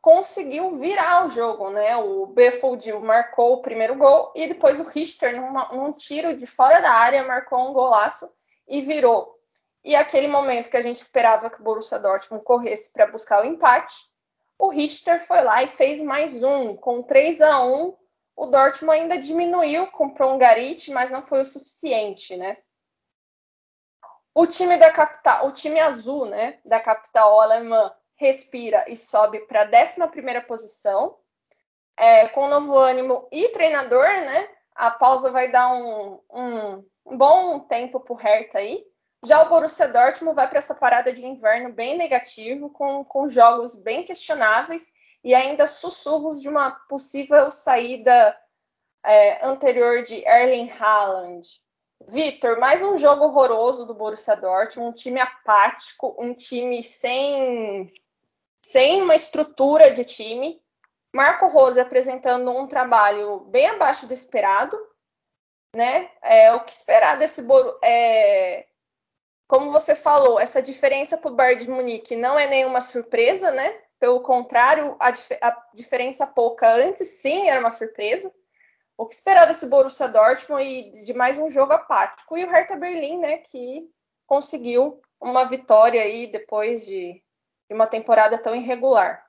Speaker 1: conseguiu virar o jogo, né? O Beffoldil marcou o primeiro gol e depois o Richter, numa, num tiro de fora da área, marcou um golaço e virou e aquele momento que a gente esperava que o Borussia Dortmund corresse para buscar o empate, o Richter foi lá e fez mais um. Com 3 a 1 o Dortmund ainda diminuiu, comprou um Garit, mas não foi o suficiente, né? O time da capital, o time azul, né, da capital alemã, respira e sobe para a 11 posição, é, com novo ânimo e treinador, né? A pausa vai dar um, um, bom tempo para o Hertha aí. Já o Borussia Dortmund vai para essa parada de inverno bem negativo, com, com jogos bem questionáveis e ainda sussurros de uma possível saída é, anterior de Erling Haaland. Vitor, mais um jogo horroroso do Borussia Dortmund, um time apático, um time sem, sem uma estrutura de time. Marco Rose apresentando um trabalho bem abaixo do esperado, né? É, o que esperar desse Borussia? É, como você falou, essa diferença para o Bayern de Munique não é nenhuma surpresa, né? Pelo contrário, a, dif a, diferença pouca antes sim era uma surpresa. O que esperar desse Borussia Dortmund e de mais um jogo apático? E o Hertha Berlim, né? Que conseguiu uma vitória aí depois de, de uma temporada tão irregular.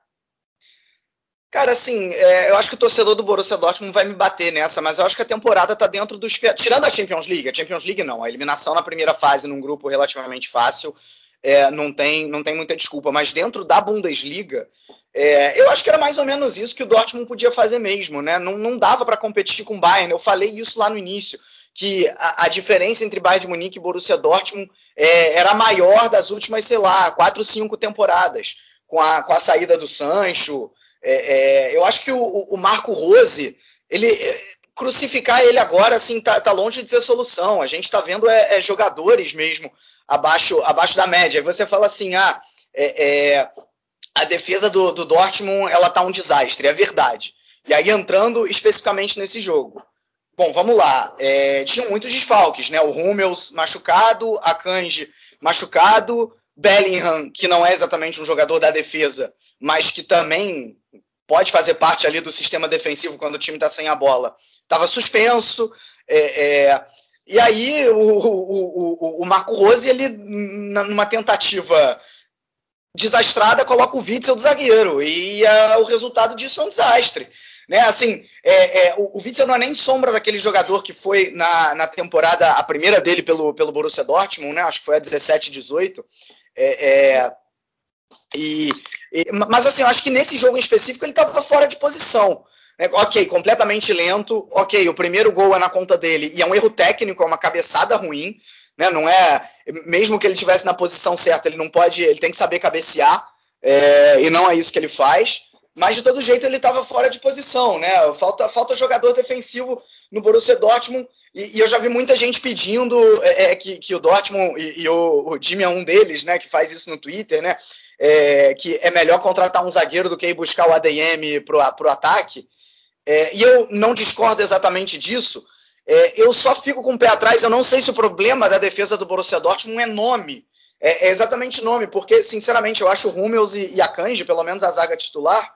Speaker 2: Cara, assim, é, eu acho que o torcedor do Borussia Dortmund vai me bater nessa, mas eu acho que a temporada tá dentro dos. Tirando a Champions League, a Champions League não, a eliminação na primeira fase num grupo relativamente fácil, é, não, tem, não tem muita desculpa, mas dentro da Bundesliga, é, eu acho que era mais ou menos isso que o Dortmund podia fazer mesmo, né? Não, não dava para competir com o Bayern, eu falei isso lá no início, que a, a diferença entre Bayern de Munique e Borussia Dortmund é, era maior das últimas, sei lá, quatro, cinco temporadas, com a, com a saída do Sancho. É, é, eu acho que o, o, Marco Rose, ele é, crucificar ele agora, assim, tá, tá longe de ser solução. A gente está vendo é, é, jogadores mesmo abaixo, abaixo da média. Aí você fala assim, ah, é, a defesa do, do Dortmund, ela tá um desastre, é verdade. E aí entrando especificamente nesse jogo. Bom, vamos lá. É, tinham muitos desfalques, né? O Hummels machucado, a Kanji machucado, Bellingham, que não é exatamente um jogador da defesa, mas que também pode fazer parte ali do sistema defensivo quando o time está sem a bola. Estava suspenso. É, é, e aí o, o, o, Marco Rose, ele, numa tentativa desastrada, coloca o Witzel do zagueiro. E o resultado disso é um desastre. Né, assim, é, é, o, o Witzel não é nem sombra daquele jogador que foi na, na temporada, a primeira dele pelo, pelo Borussia Dortmund, né, acho que foi a 17, 18. É, é, e, mas assim, eu acho que nesse jogo em específico ele estava fora de posição. Né? Ok, completamente lento. Ok, o primeiro gol é na conta dele e é um erro técnico, é uma cabeçada ruim. Né? Não é, mesmo que ele tivesse na posição certa, ele não pode, ele tem que saber cabecear é, e não é isso que ele faz. Mas de todo jeito ele estava fora de posição, né? Falta, falta jogador defensivo no Borussia Dortmund e, e eu já vi muita gente pedindo é, é que, que, o Dortmund e, e o, o Jimmy é um deles, né? Que faz isso no Twitter, né? é, que é melhor contratar um zagueiro do que ir buscar o ADM para o ataque. É, e eu não discordo exatamente disso. É, eu só fico com o pé atrás. Eu não sei se o problema da defesa do Borussia Dortmund é nome. É, é exatamente nome, porque, sinceramente, eu acho o Hummels e, e a Kanji, pelo menos a zaga titular,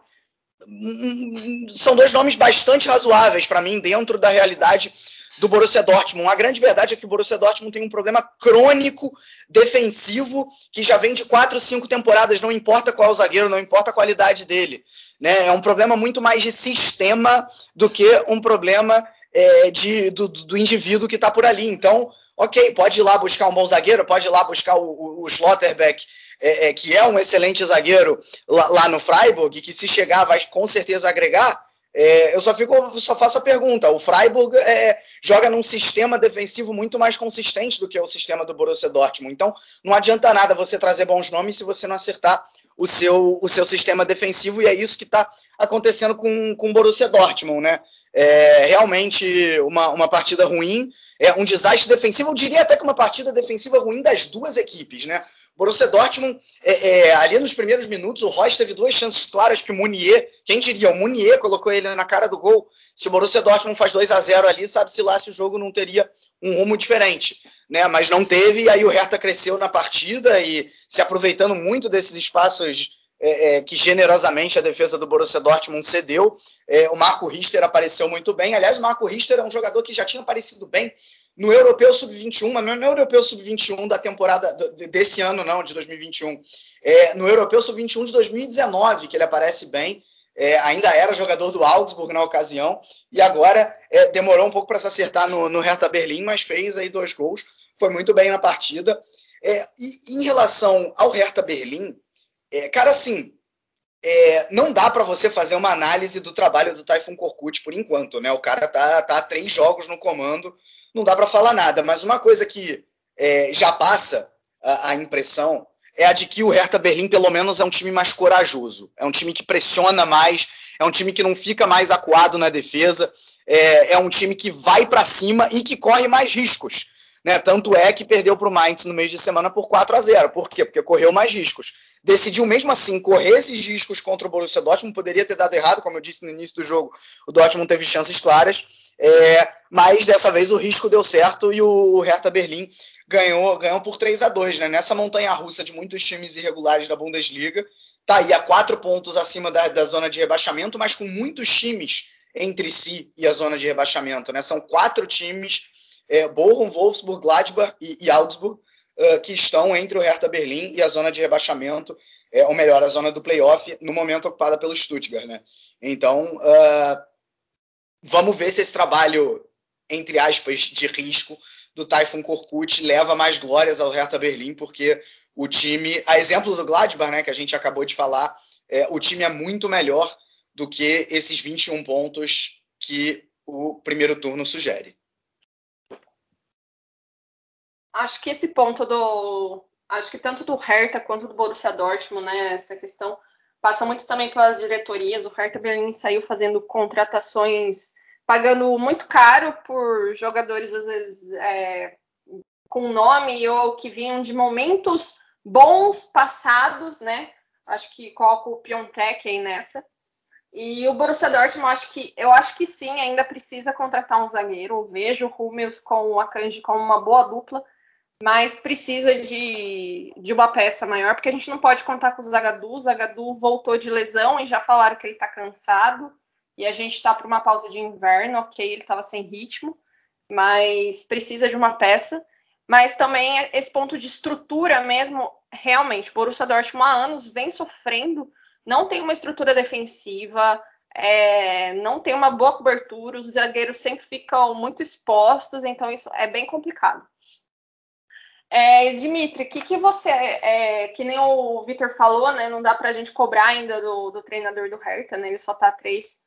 Speaker 2: são dois nomes bastante razoáveis para mim dentro da realidade do Borussia Dortmund. A grande verdade é que o Borussia Dortmund tem um problema crônico defensivo que já vem de quatro, cinco temporadas, não importa qual é o zagueiro, não importa a qualidade dele. Né? É um problema muito mais de sistema do que um problema é, de, do, do, indivíduo que está por ali. Então, ok, pode ir lá buscar um bom zagueiro, pode ir lá buscar o, o, o Schlotterbeck, é, é, que é um excelente zagueiro lá, lá, no Freiburg, que se chegar vai com certeza agregar. É, eu só, fico, só faço a pergunta: o Freiburg é, joga num sistema defensivo muito mais consistente do que o sistema do Borussia Dortmund. Então, não adianta nada você trazer bons nomes se você não acertar o seu, o seu sistema defensivo, e é isso que está acontecendo com, com o Borussia Dortmund, né? É realmente uma, uma partida ruim, é um desastre defensivo, eu diria até que uma partida defensiva ruim das duas equipes, né? Borussia Dortmund, é, é, ali nos primeiros minutos, o Royce teve duas chances claras que o Munier, quem diria, o Munier colocou ele na cara do gol. Se o Borussia Dortmund faz 2 a 0 ali, sabe-se lá se o jogo não teria um rumo diferente. Né? Mas não teve, e aí o Hertha cresceu na partida e se aproveitando muito desses espaços é, é, que generosamente a defesa do Borussia Dortmund cedeu. É, o Marco Richter apareceu muito bem. Aliás, o Marco Richter é um jogador que já tinha aparecido bem no Europeu Sub-21, mas não é no Europeu Sub-21 da temporada desse ano, não, de 2021. É no Europeu Sub-21 de 2019 que ele aparece bem. É, ainda era jogador do Augsburg na ocasião e agora é, demorou um pouco para se acertar no, no Hertha Berlim, mas fez aí dois gols, foi muito bem na partida. É, e em relação ao Hertha Berlim, é, cara, assim, é, não dá para você fazer uma análise do trabalho do Typhoon Korkut por enquanto, né? O cara tá, tá três jogos no comando, não dá para falar nada. Mas uma coisa que é, já passa a, a, impressão é a de que o Hertha Berlim, pelo menos, é um time mais corajoso. É um time que pressiona mais, é um time que não fica mais acuado na defesa, é, é um time que vai para cima e que corre mais riscos. Né? Tanto é que perdeu para o Mainz no meio de semana por 4 a 0 Por quê? Porque correu mais riscos decidiu mesmo assim correr esses riscos contra o Borussia Dortmund. Poderia ter dado errado, como eu disse no início do jogo, o Dortmund teve chances claras, é, mas dessa vez o risco deu certo e o Hertha Berlim ganhou, ganhou por 3 a 2 né? Nessa montanha russa de muitos times irregulares da Bundesliga, tá aí a quatro pontos acima da, da zona de rebaixamento, mas com muitos times entre si e a zona de rebaixamento. Né? São quatro times, é, Bochum, Wolfsburg, Gladbach e, e Augsburg, uh, que estão entre o Hertha Berlim e a zona de rebaixamento, é, ou melhor, a zona do playoff, no momento ocupada pelo Stuttgart. Né? Então, uh, vamos ver se esse trabalho, entre aspas, de risco do Typhoon Korkut leva mais glórias ao Hertha Berlim, porque o time, a exemplo do Gladbach, né, que a gente acabou de falar, é, o time é muito melhor do que esses 21 pontos que o primeiro turno sugere
Speaker 1: acho que esse ponto do. Acho que tanto do Hertha quanto do Borussia Dortmund, né? Essa questão passa muito também pelas diretorias. O Hertha Berlim saiu fazendo contratações, pagando muito caro por jogadores, às vezes, é, com nome ou que vinham de momentos bons passados, né? Acho que coloco o Piontek aí nessa. E o Borussia Dortmund, acho que, eu acho que sim, ainda precisa contratar um zagueiro. Eu vejo o Hummels com o Akanji como uma boa dupla mas precisa de, de uma peça maior, porque a gente não pode contar com o Zagadu. O Zagadu voltou de lesão e já falaram que ele está cansado. E a gente está para uma pausa de inverno, ok, ele estava sem ritmo, mas precisa de uma peça. Mas também esse ponto de estrutura mesmo, realmente, o Borussia Dortmund há anos vem sofrendo, não tem uma estrutura defensiva, é, não tem uma boa cobertura, os zagueiros sempre ficam muito expostos, então isso é bem complicado. É, Dimitri, o que, que você, é, que nem o Vitor falou, né? Não dá para a gente cobrar ainda do, do, treinador do Hertha, né? Ele só está três,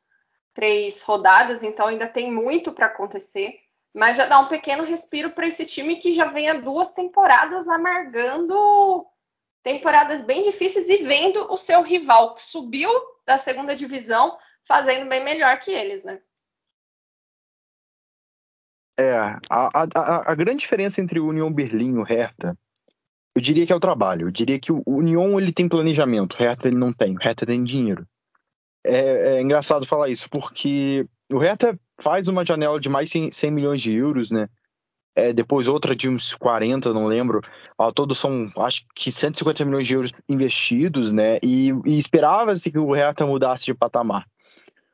Speaker 1: três rodadas, então ainda tem muito para acontecer. Mas já dá um pequeno respiro para esse time que já vem há duas temporadas amargando temporadas bem difíceis e vendo o seu rival que subiu da segunda divisão fazendo bem melhor que eles, né?
Speaker 3: É, a, a, a, grande diferença entre o União Berlim e o Hertha, eu diria que é o trabalho. Eu diria que o União ele tem planejamento, o Hertha ele não tem, o Hertha tem dinheiro. É, é engraçado falar isso, porque o Hertha faz uma janela de mais 100, 100 milhões de euros, né? é, depois outra de uns 40, não lembro. Ao todo são, acho que 150 milhões de euros investidos, né? E, e esperava-se que o Hertha mudasse de patamar.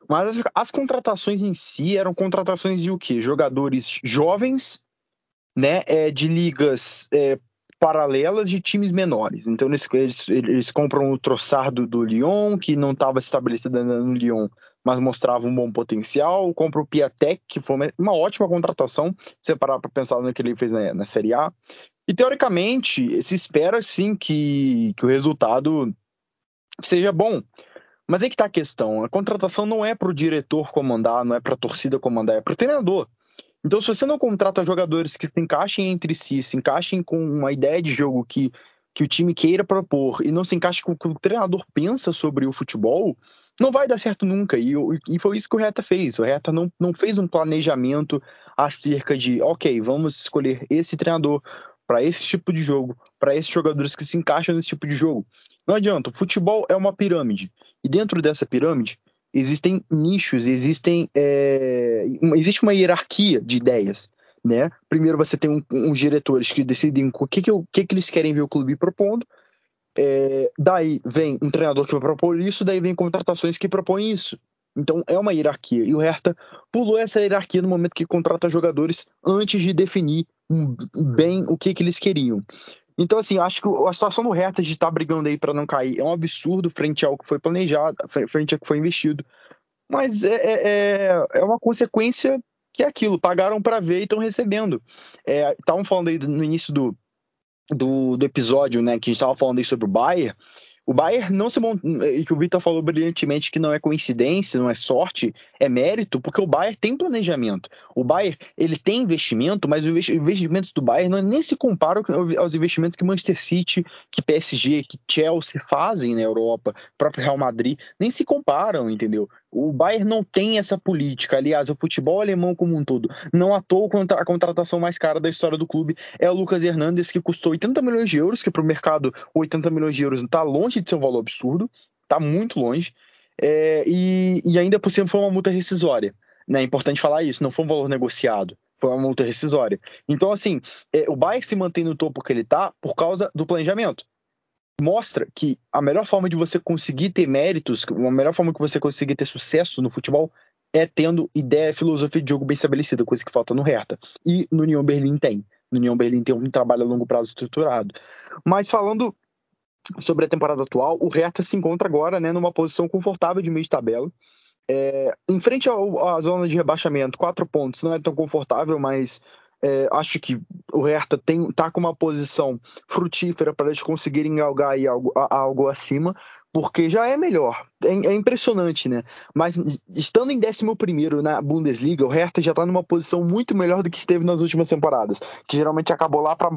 Speaker 3: Mas as, as, contratações em si eram contratações de o quê? Jogadores jovens, né? É, de ligas é, paralelas de times menores. Então eles, eles, eles compram o Trossard do, Lyon, que não estava estabelecido no Lyon, mas mostrava um bom potencial. Compra o Piatek, que foi uma, ótima contratação, se parar para pensar no que ele fez na, na Série A. E teoricamente, se espera sim que, que o resultado seja bom. Mas aí que está a questão: a contratação não é para o diretor comandar, não é para a torcida comandar, é para o treinador. Então, se você não contrata jogadores que se encaixem entre si, se encaixem com uma ideia de jogo que, que o time queira propor e não se encaixe com o que o treinador pensa sobre o futebol, não vai dar certo nunca. E, e foi isso que o Reta fez. O Reta não, não fez um planejamento acerca de, ok, vamos escolher esse treinador para esse tipo de jogo, para esses jogadores que se encaixam nesse tipo de jogo. Não adianta. O futebol é uma pirâmide. E dentro dessa pirâmide, existem nichos, existem é, existe uma hierarquia de ideias. Né? Primeiro você tem um, uns diretores que decidem o que, que, que, que eles querem ver o clube propondo. É, daí vem um treinador que vai propor isso, daí vem contratações que propõem isso. Então é uma hierarquia. E o Hertha pulou essa hierarquia no momento que contrata jogadores antes de definir bem o que, que eles queriam. Então, assim, acho que a situação do Hertha de estar tá brigando aí para não cair é um absurdo frente ao que foi planejado, frente ao que foi investido. Mas é, é, é, é uma consequência que é aquilo, pagaram para ver e estão recebendo. Estavam é, falando aí no início do, do, do, episódio, né, que a gente estava falando aí sobre o Bayern, o Bayern não se e que o Vitor falou brilhantemente que não é coincidência, não é sorte, é mérito, porque o Bayern tem planejamento. O Bayern, ele tem investimento, mas os investimentos do Bayern não, nem se comparam aos investimentos que Manchester City, que PSG, que Chelsea fazem na Europa, próprio Real Madrid, nem se comparam, entendeu? O Bayern não tem essa política. Aliás, o futebol alemão como um todo. Não à toa a contratação mais cara da história do clube é o Lucas Hernandes, que custou 80 milhões de euros, que para o mercado 80 milhões de euros está longe de ser um valor absurdo, está muito longe. É, e, e, ainda por cima foi uma multa rescisória. Né? É importante falar isso, não foi um valor negociado, foi uma multa rescisória. Então, assim, é, o Bayern se mantém no topo que ele está por causa do planejamento mostra que a melhor forma de você conseguir ter méritos, a melhor forma que você conseguir ter sucesso no futebol é tendo ideia, filosofia de jogo bem estabelecida, coisa que falta no Hertha. E no União Berlim tem. No União Berlim tem um trabalho a longo prazo estruturado. Mas falando sobre a temporada atual, o Hertha se encontra agora né, numa posição confortável de meio de tabela. É, em frente à zona de rebaixamento, quatro pontos não é tão confortável, mas é, acho que o Hertha tem, tá com uma posição frutífera para eles conseguirem galgar aí algo, algo acima, porque já é melhor. É, é, impressionante, né? Mas estando em 11 na Bundesliga, o Hertha já está numa posição muito melhor do que esteve nas últimas temporadas, que geralmente acabou lá para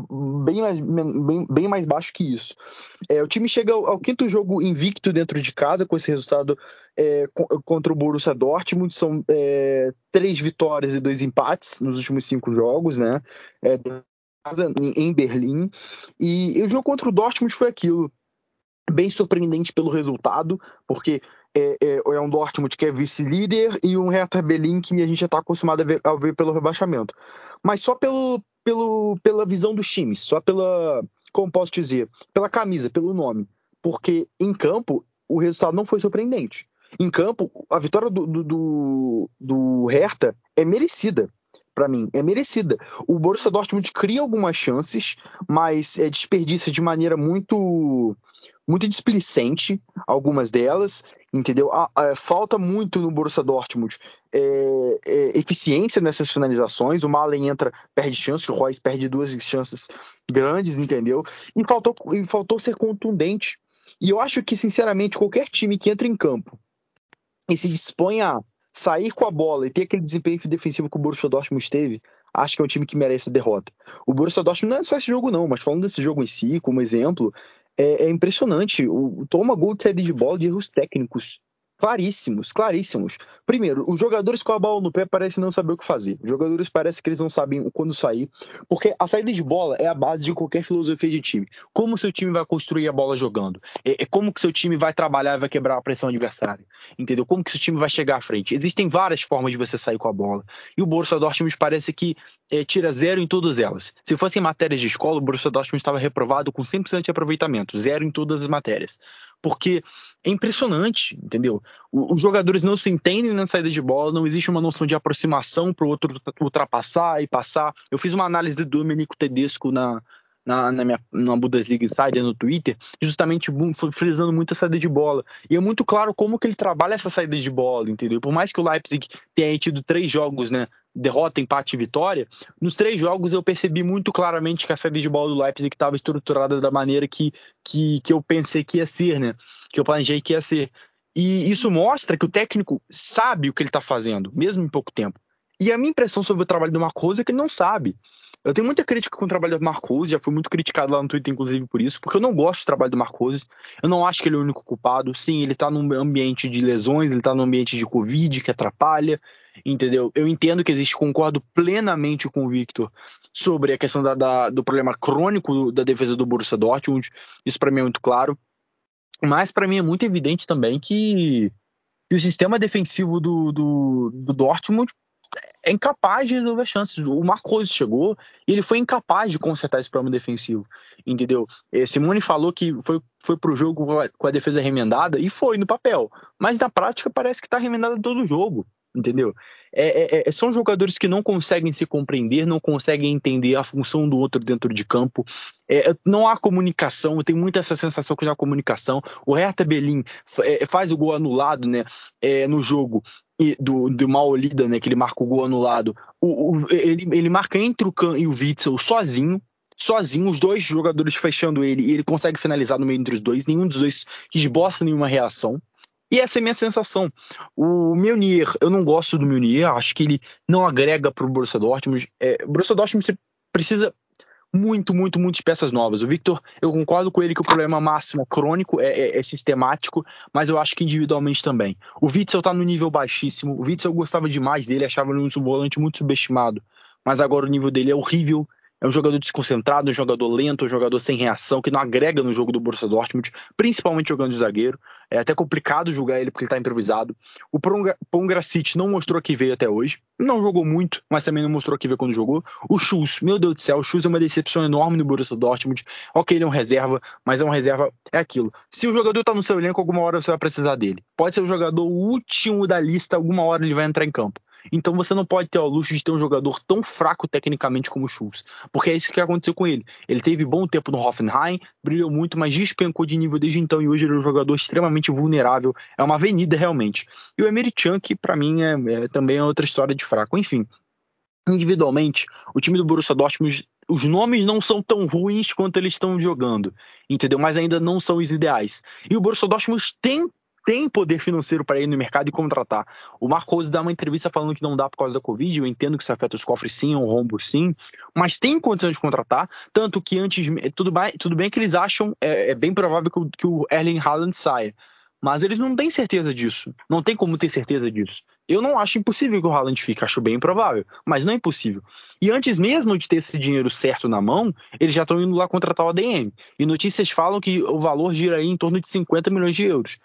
Speaker 3: bem mais, bem, bem mais baixo que isso. É, o time chega ao, ao, quinto jogo invicto dentro de casa, com esse resultado é, contra o Borussia Dortmund. São é, três vitórias e dois empates nos últimos cinco jogos, né? É, em Berlim. E o jogo contra o Dortmund foi aquilo bem surpreendente pelo resultado, porque é, é, é um Dortmund que é vice-líder e um Hertha Berlin que a gente já está acostumado a ver, a ver, pelo rebaixamento. Mas só pelo, pelo, pela visão dos times, só pela, como posso dizer, pela camisa, pelo nome. Porque em campo o resultado não foi surpreendente. Em campo, a vitória do, do, do, do Hertha é merecida para mim, é merecida. O Borussia Dortmund cria algumas chances, mas é, desperdiça de maneira muito muito displicente, algumas delas, entendeu? Falta muito no Borussia Dortmund é, é, eficiência nessas finalizações. O Malen entra, perde chance, o Royce perde duas chances grandes, entendeu? E faltou, e faltou ser contundente. E eu acho que, sinceramente, qualquer time que entra em campo e se dispõe a sair com a bola e ter aquele desempenho defensivo que o Borussia Dortmund teve, acho que é um time que merece a derrota. O Borussia Dortmund não é só esse jogo não, mas falando desse jogo em si, como exemplo, é, é impressionante. O, toma gol de saída de bola de erros técnicos. Claríssimos, claríssimos. Primeiro, os jogadores com a bola no pé parecem não saber o que fazer. Os jogadores parecem que eles não sabem quando sair, porque a saída de bola é a base de qualquer filosofia de time. Como seu time vai construir a bola jogando? É, é como que seu time vai trabalhar e vai quebrar a pressão adversária? Entendeu? Como que seu time vai chegar à frente? Existem várias formas de você sair com a bola. E o Borussia Dortmund parece que é, tira zero em todas elas. Se fossem matérias de escola, o Borussia Dortmund estava reprovado com 100% de aproveitamento, zero em todas as matérias. Porque é impressionante, entendeu? Os jogadores não se entendem na saída de bola, não existe uma noção de aproximação para o outro ultrapassar e passar. Eu fiz uma análise do Domenico Tedesco na, na, na, minha, na Bundesliga Insider no Twitter, justamente frisando muito a saída de bola. E é muito claro como que ele trabalha essa saída de bola, entendeu? Por mais que o Leipzig tenha tido três jogos, né? Derrota, empate e vitória, nos três jogos eu percebi muito claramente que a saída de bola do Leipzig estava estruturada da maneira que, que, que eu pensei que ia ser, né? Que eu planejei que ia ser. E isso mostra que o técnico sabe o que ele está fazendo, mesmo em pouco tempo. E a minha impressão sobre o trabalho do Marcos é que ele não sabe. Eu tenho muita crítica com o trabalho do Marcos, já fui muito criticado lá no Twitter, inclusive, por isso, porque eu não gosto do trabalho do Marcos. Eu não acho que ele é o único culpado. Sim, ele tá num ambiente de lesões, ele tá num ambiente de Covid que atrapalha, entendeu? Eu entendo que existe, concordo plenamente com o Victor sobre a questão da, da, do problema crônico da defesa do Borussia Dortmund. Isso para mim é muito claro. Mas para mim é muito evidente também que, que o sistema defensivo do, do, do Dortmund é incapaz de resolver chances. O Marcos chegou e ele foi incapaz de consertar esse problema defensivo, entendeu? É, Simone falou que foi, foi pro jogo com a, defesa remendada e foi no papel, mas na prática parece que está remendada todo o jogo, entendeu? É, é, é, são jogadores que não conseguem se compreender, não conseguem entender a função do outro dentro de campo. É, não há comunicação, tenho muita essa sensação que não há comunicação. O Hertha Berlim é, faz o gol anulado né, é, no jogo do, do Maolida, né, que ele marca o gol anulado, o, o, ele, ele marca entre o Kahn e o Witzel sozinho, sozinho, os dois jogadores fechando ele, e ele consegue finalizar no meio entre os dois, nenhum dos dois esboça nenhuma reação. E essa é a minha sensação. O Meunier, eu não gosto do Meunier, acho que ele não agrega para o Borussia Dortmund. É, o Borussia Dortmund precisa muito, muito, muitas peças novas. O Victor, eu concordo com ele que o problema máximo crônico é, é, é sistemático, mas eu acho que individualmente também. O Witzel tá no nível baixíssimo. O Witzel eu gostava demais dele, achava ele um volante muito subestimado, mas agora o nível dele é horrível. É um jogador desconcentrado, um jogador lento, um jogador sem reação, que não agrega no jogo do Borussia Dortmund, principalmente jogando de zagueiro. É até complicado julgar ele porque ele está improvisado. O Pongracic não mostrou que veio até hoje. Não jogou muito, mas também não mostrou que veio quando jogou. O Schultz, meu Deus do céu, o Schultz é uma decepção enorme no Borussia Dortmund. Ok, ele é um reserva, mas é um reserva, é aquilo. Se o jogador está no seu elenco, alguma hora você vai precisar dele. Pode ser o jogador último da lista, alguma hora ele vai entrar em campo. Então você não pode ter o luxo de ter um jogador tão fraco tecnicamente como o Schultz, porque é isso que aconteceu com ele. Ele teve bom tempo no Hoffenheim, brilhou muito, mas despencou de nível desde então e hoje ele é um jogador extremamente vulnerável. É uma avenida realmente. E o Emery que para mim é, é, também é outra história de fraco. Enfim, individualmente, o time do Borussia Dortmund os nomes não são tão ruins quanto eles estão jogando, entendeu? Mas ainda não são os ideais. E o Borussia Dortmund tem tem poder financeiro para ir no mercado e contratar. O Marco Rose dá uma entrevista falando que não dá por causa da Covid, eu entendo que isso afeta os cofres sim, o rombo sim, mas tem condições de contratar, tanto que antes, tudo bem, tudo bem que eles acham, é, é bem provável que o, que o Erling Haaland saia, mas eles não têm certeza disso, não tem como ter certeza disso. Eu não acho impossível que o Haaland fique, acho bem improvável, mas não é impossível. E antes mesmo de ter esse dinheiro certo na mão, eles já estão indo lá contratar o ADM. E notícias falam que o valor gira aí em torno de 50 milhões de euros.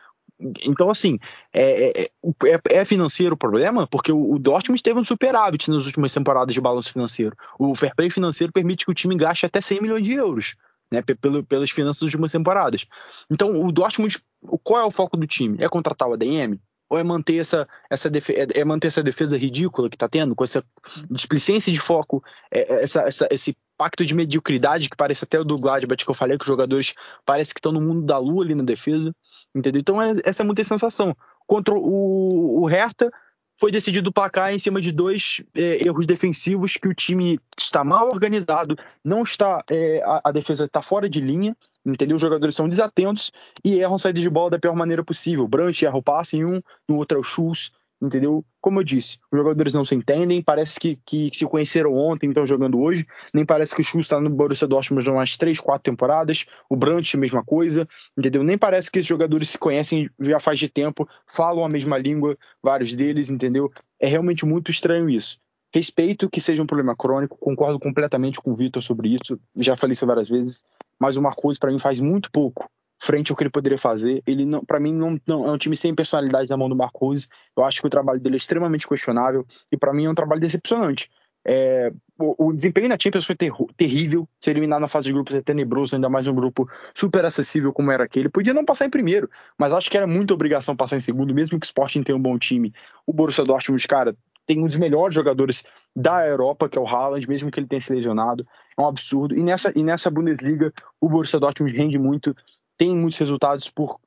Speaker 3: Então, assim, é, é, é, é, financeiro o problema, porque o, o Dortmund teve um superávit nas últimas temporadas de balanço financeiro. O fair play financeiro permite que o time gaste até 100 milhões de euros, né, pelas finanças das últimas temporadas. Então, o Dortmund, qual é o foco do time? É contratar o ADM? Ou é manter essa, essa, defesa, é, é manter essa defesa ridícula que está tendo, com essa displicência de foco, é, é, essa, essa, esse pacto de mediocridade que parece até o do Gladbach que eu falei, que os jogadores parece que estão no mundo da lua ali na defesa. Entendeu? Então é, essa é muita sensação. Contra o, o Hertha, foi decidido o placar em cima de dois é, erros defensivos que o time está mal organizado, não está é, a, a, defesa está fora de linha, entendeu? Os jogadores são desatentos e erram saída de bola da pior maneira possível. O Brandt erra o passe em um, no outro é o Schultz, entendeu? Como eu disse, os jogadores não se entendem, parece que, que se conheceram ontem estão jogando hoje, nem parece que o Schuss está no Borussia Dortmund há umas 3, 4 temporadas, o Brandt mesma coisa, entendeu? Nem parece que esses jogadores se conhecem já faz de tempo, falam a mesma língua, vários deles, entendeu? É realmente muito estranho isso. Respeito que seja um problema crônico, concordo completamente com o Vitor sobre isso, já falei isso várias vezes, mas o Marcos para mim faz muito pouco frente ao que ele poderia fazer. Ele não, para mim não, não, é um time sem personalidade na mão do Marcos. Eu acho que o trabalho dele é extremamente questionável e para mim é um trabalho decepcionante. É, o, o, desempenho na Champions foi ter, terrível. Ser eliminado na fase de grupos é tenebroso, ainda mais um grupo super acessível como era aquele. Podia não passar em primeiro, mas acho que era muita obrigação passar em segundo, mesmo que o Sporting tenha um bom time. O Borussia Dortmund, cara, tem um dos melhores jogadores da Europa, que é o Haaland, mesmo que ele tenha se lesionado. É um absurdo. E nessa, e nessa Bundesliga, o Borussia Dortmund rende muito tem muitos resultados por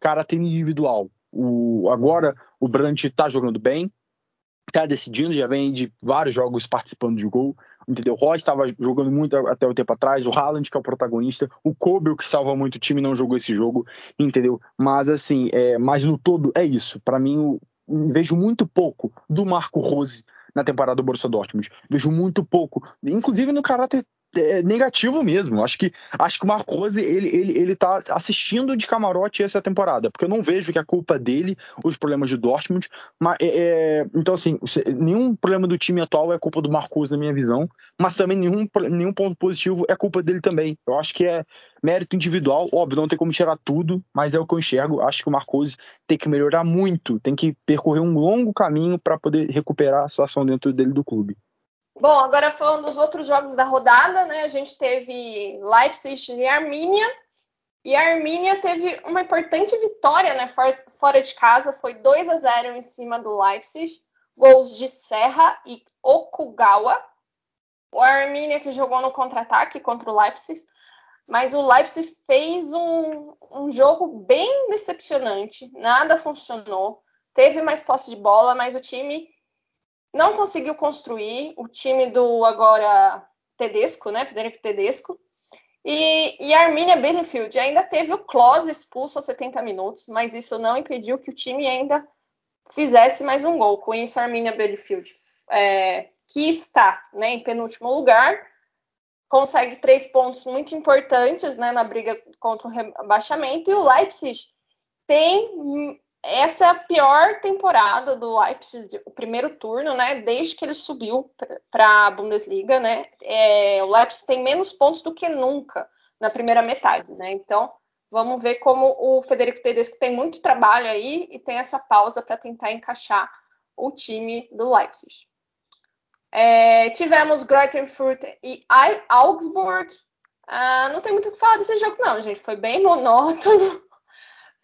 Speaker 3: caráter individual. O, agora o Brandt está jogando bem, está decidindo, já vem de vários jogos participando de gol, entendeu? O Roy estava jogando muito até o tempo atrás, o Haaland que é o protagonista, o Kobe que salva muito o time não jogou esse jogo, entendeu? Mas assim, é, mas no todo é isso. Para mim, o, vejo muito pouco do Marco Rose na temporada do Borussia Dortmund. Vejo muito pouco, inclusive no caráter é, negativo mesmo. Acho que acho que o Marcose ele, ele, ele tá assistindo de camarote essa temporada, porque eu não vejo que a culpa dele os problemas de Dortmund. Mas, é, é então, assim, nenhum problema do time atual é culpa do Marcose, na minha visão, mas também nenhum, nenhum ponto positivo é culpa dele também. Eu acho que é mérito individual, óbvio, não tem como tirar tudo, mas é o que eu enxergo. Acho que o Marcose tem que melhorar muito, tem que percorrer um longo caminho para poder recuperar a situação dentro dele do clube.
Speaker 1: Bom, agora falando dos outros jogos da rodada, né? A gente teve Leipzig e Armínia. E a Armínia teve uma importante vitória, né? Fora de casa, foi 2 a 0 em cima do Leipzig. Gols de Serra e Okugawa. O Armínia que jogou no contra-ataque contra o Leipzig. Mas o Leipzig fez um, um jogo bem decepcionante. Nada funcionou. Teve mais posse de bola, mas o time não conseguiu construir o time do agora Tedesco, né? Federico Tedesco. E, e a Arminia Bielefeld ainda teve o Klose expulso aos 70 minutos, mas isso não impediu que o time ainda fizesse mais um gol. Com isso, a Arminia Bielefeld, é, que está né, em penúltimo lugar, consegue três pontos muito importantes né, na briga contra o rebaixamento. E o Leipzig tem essa é a pior temporada do Leipzig, o primeiro turno, né? Desde que ele subiu para a Bundesliga, né? É, o Leipzig tem menos pontos do que nunca na primeira metade, né? Então, vamos ver como o Federico Tedesco tem muito trabalho aí e tem essa pausa para tentar encaixar o time do Leipzig. É, tivemos Greutenfurt e Augsburg. Ah, não tem muito o que falar desse jogo, não, gente. Foi bem monótono.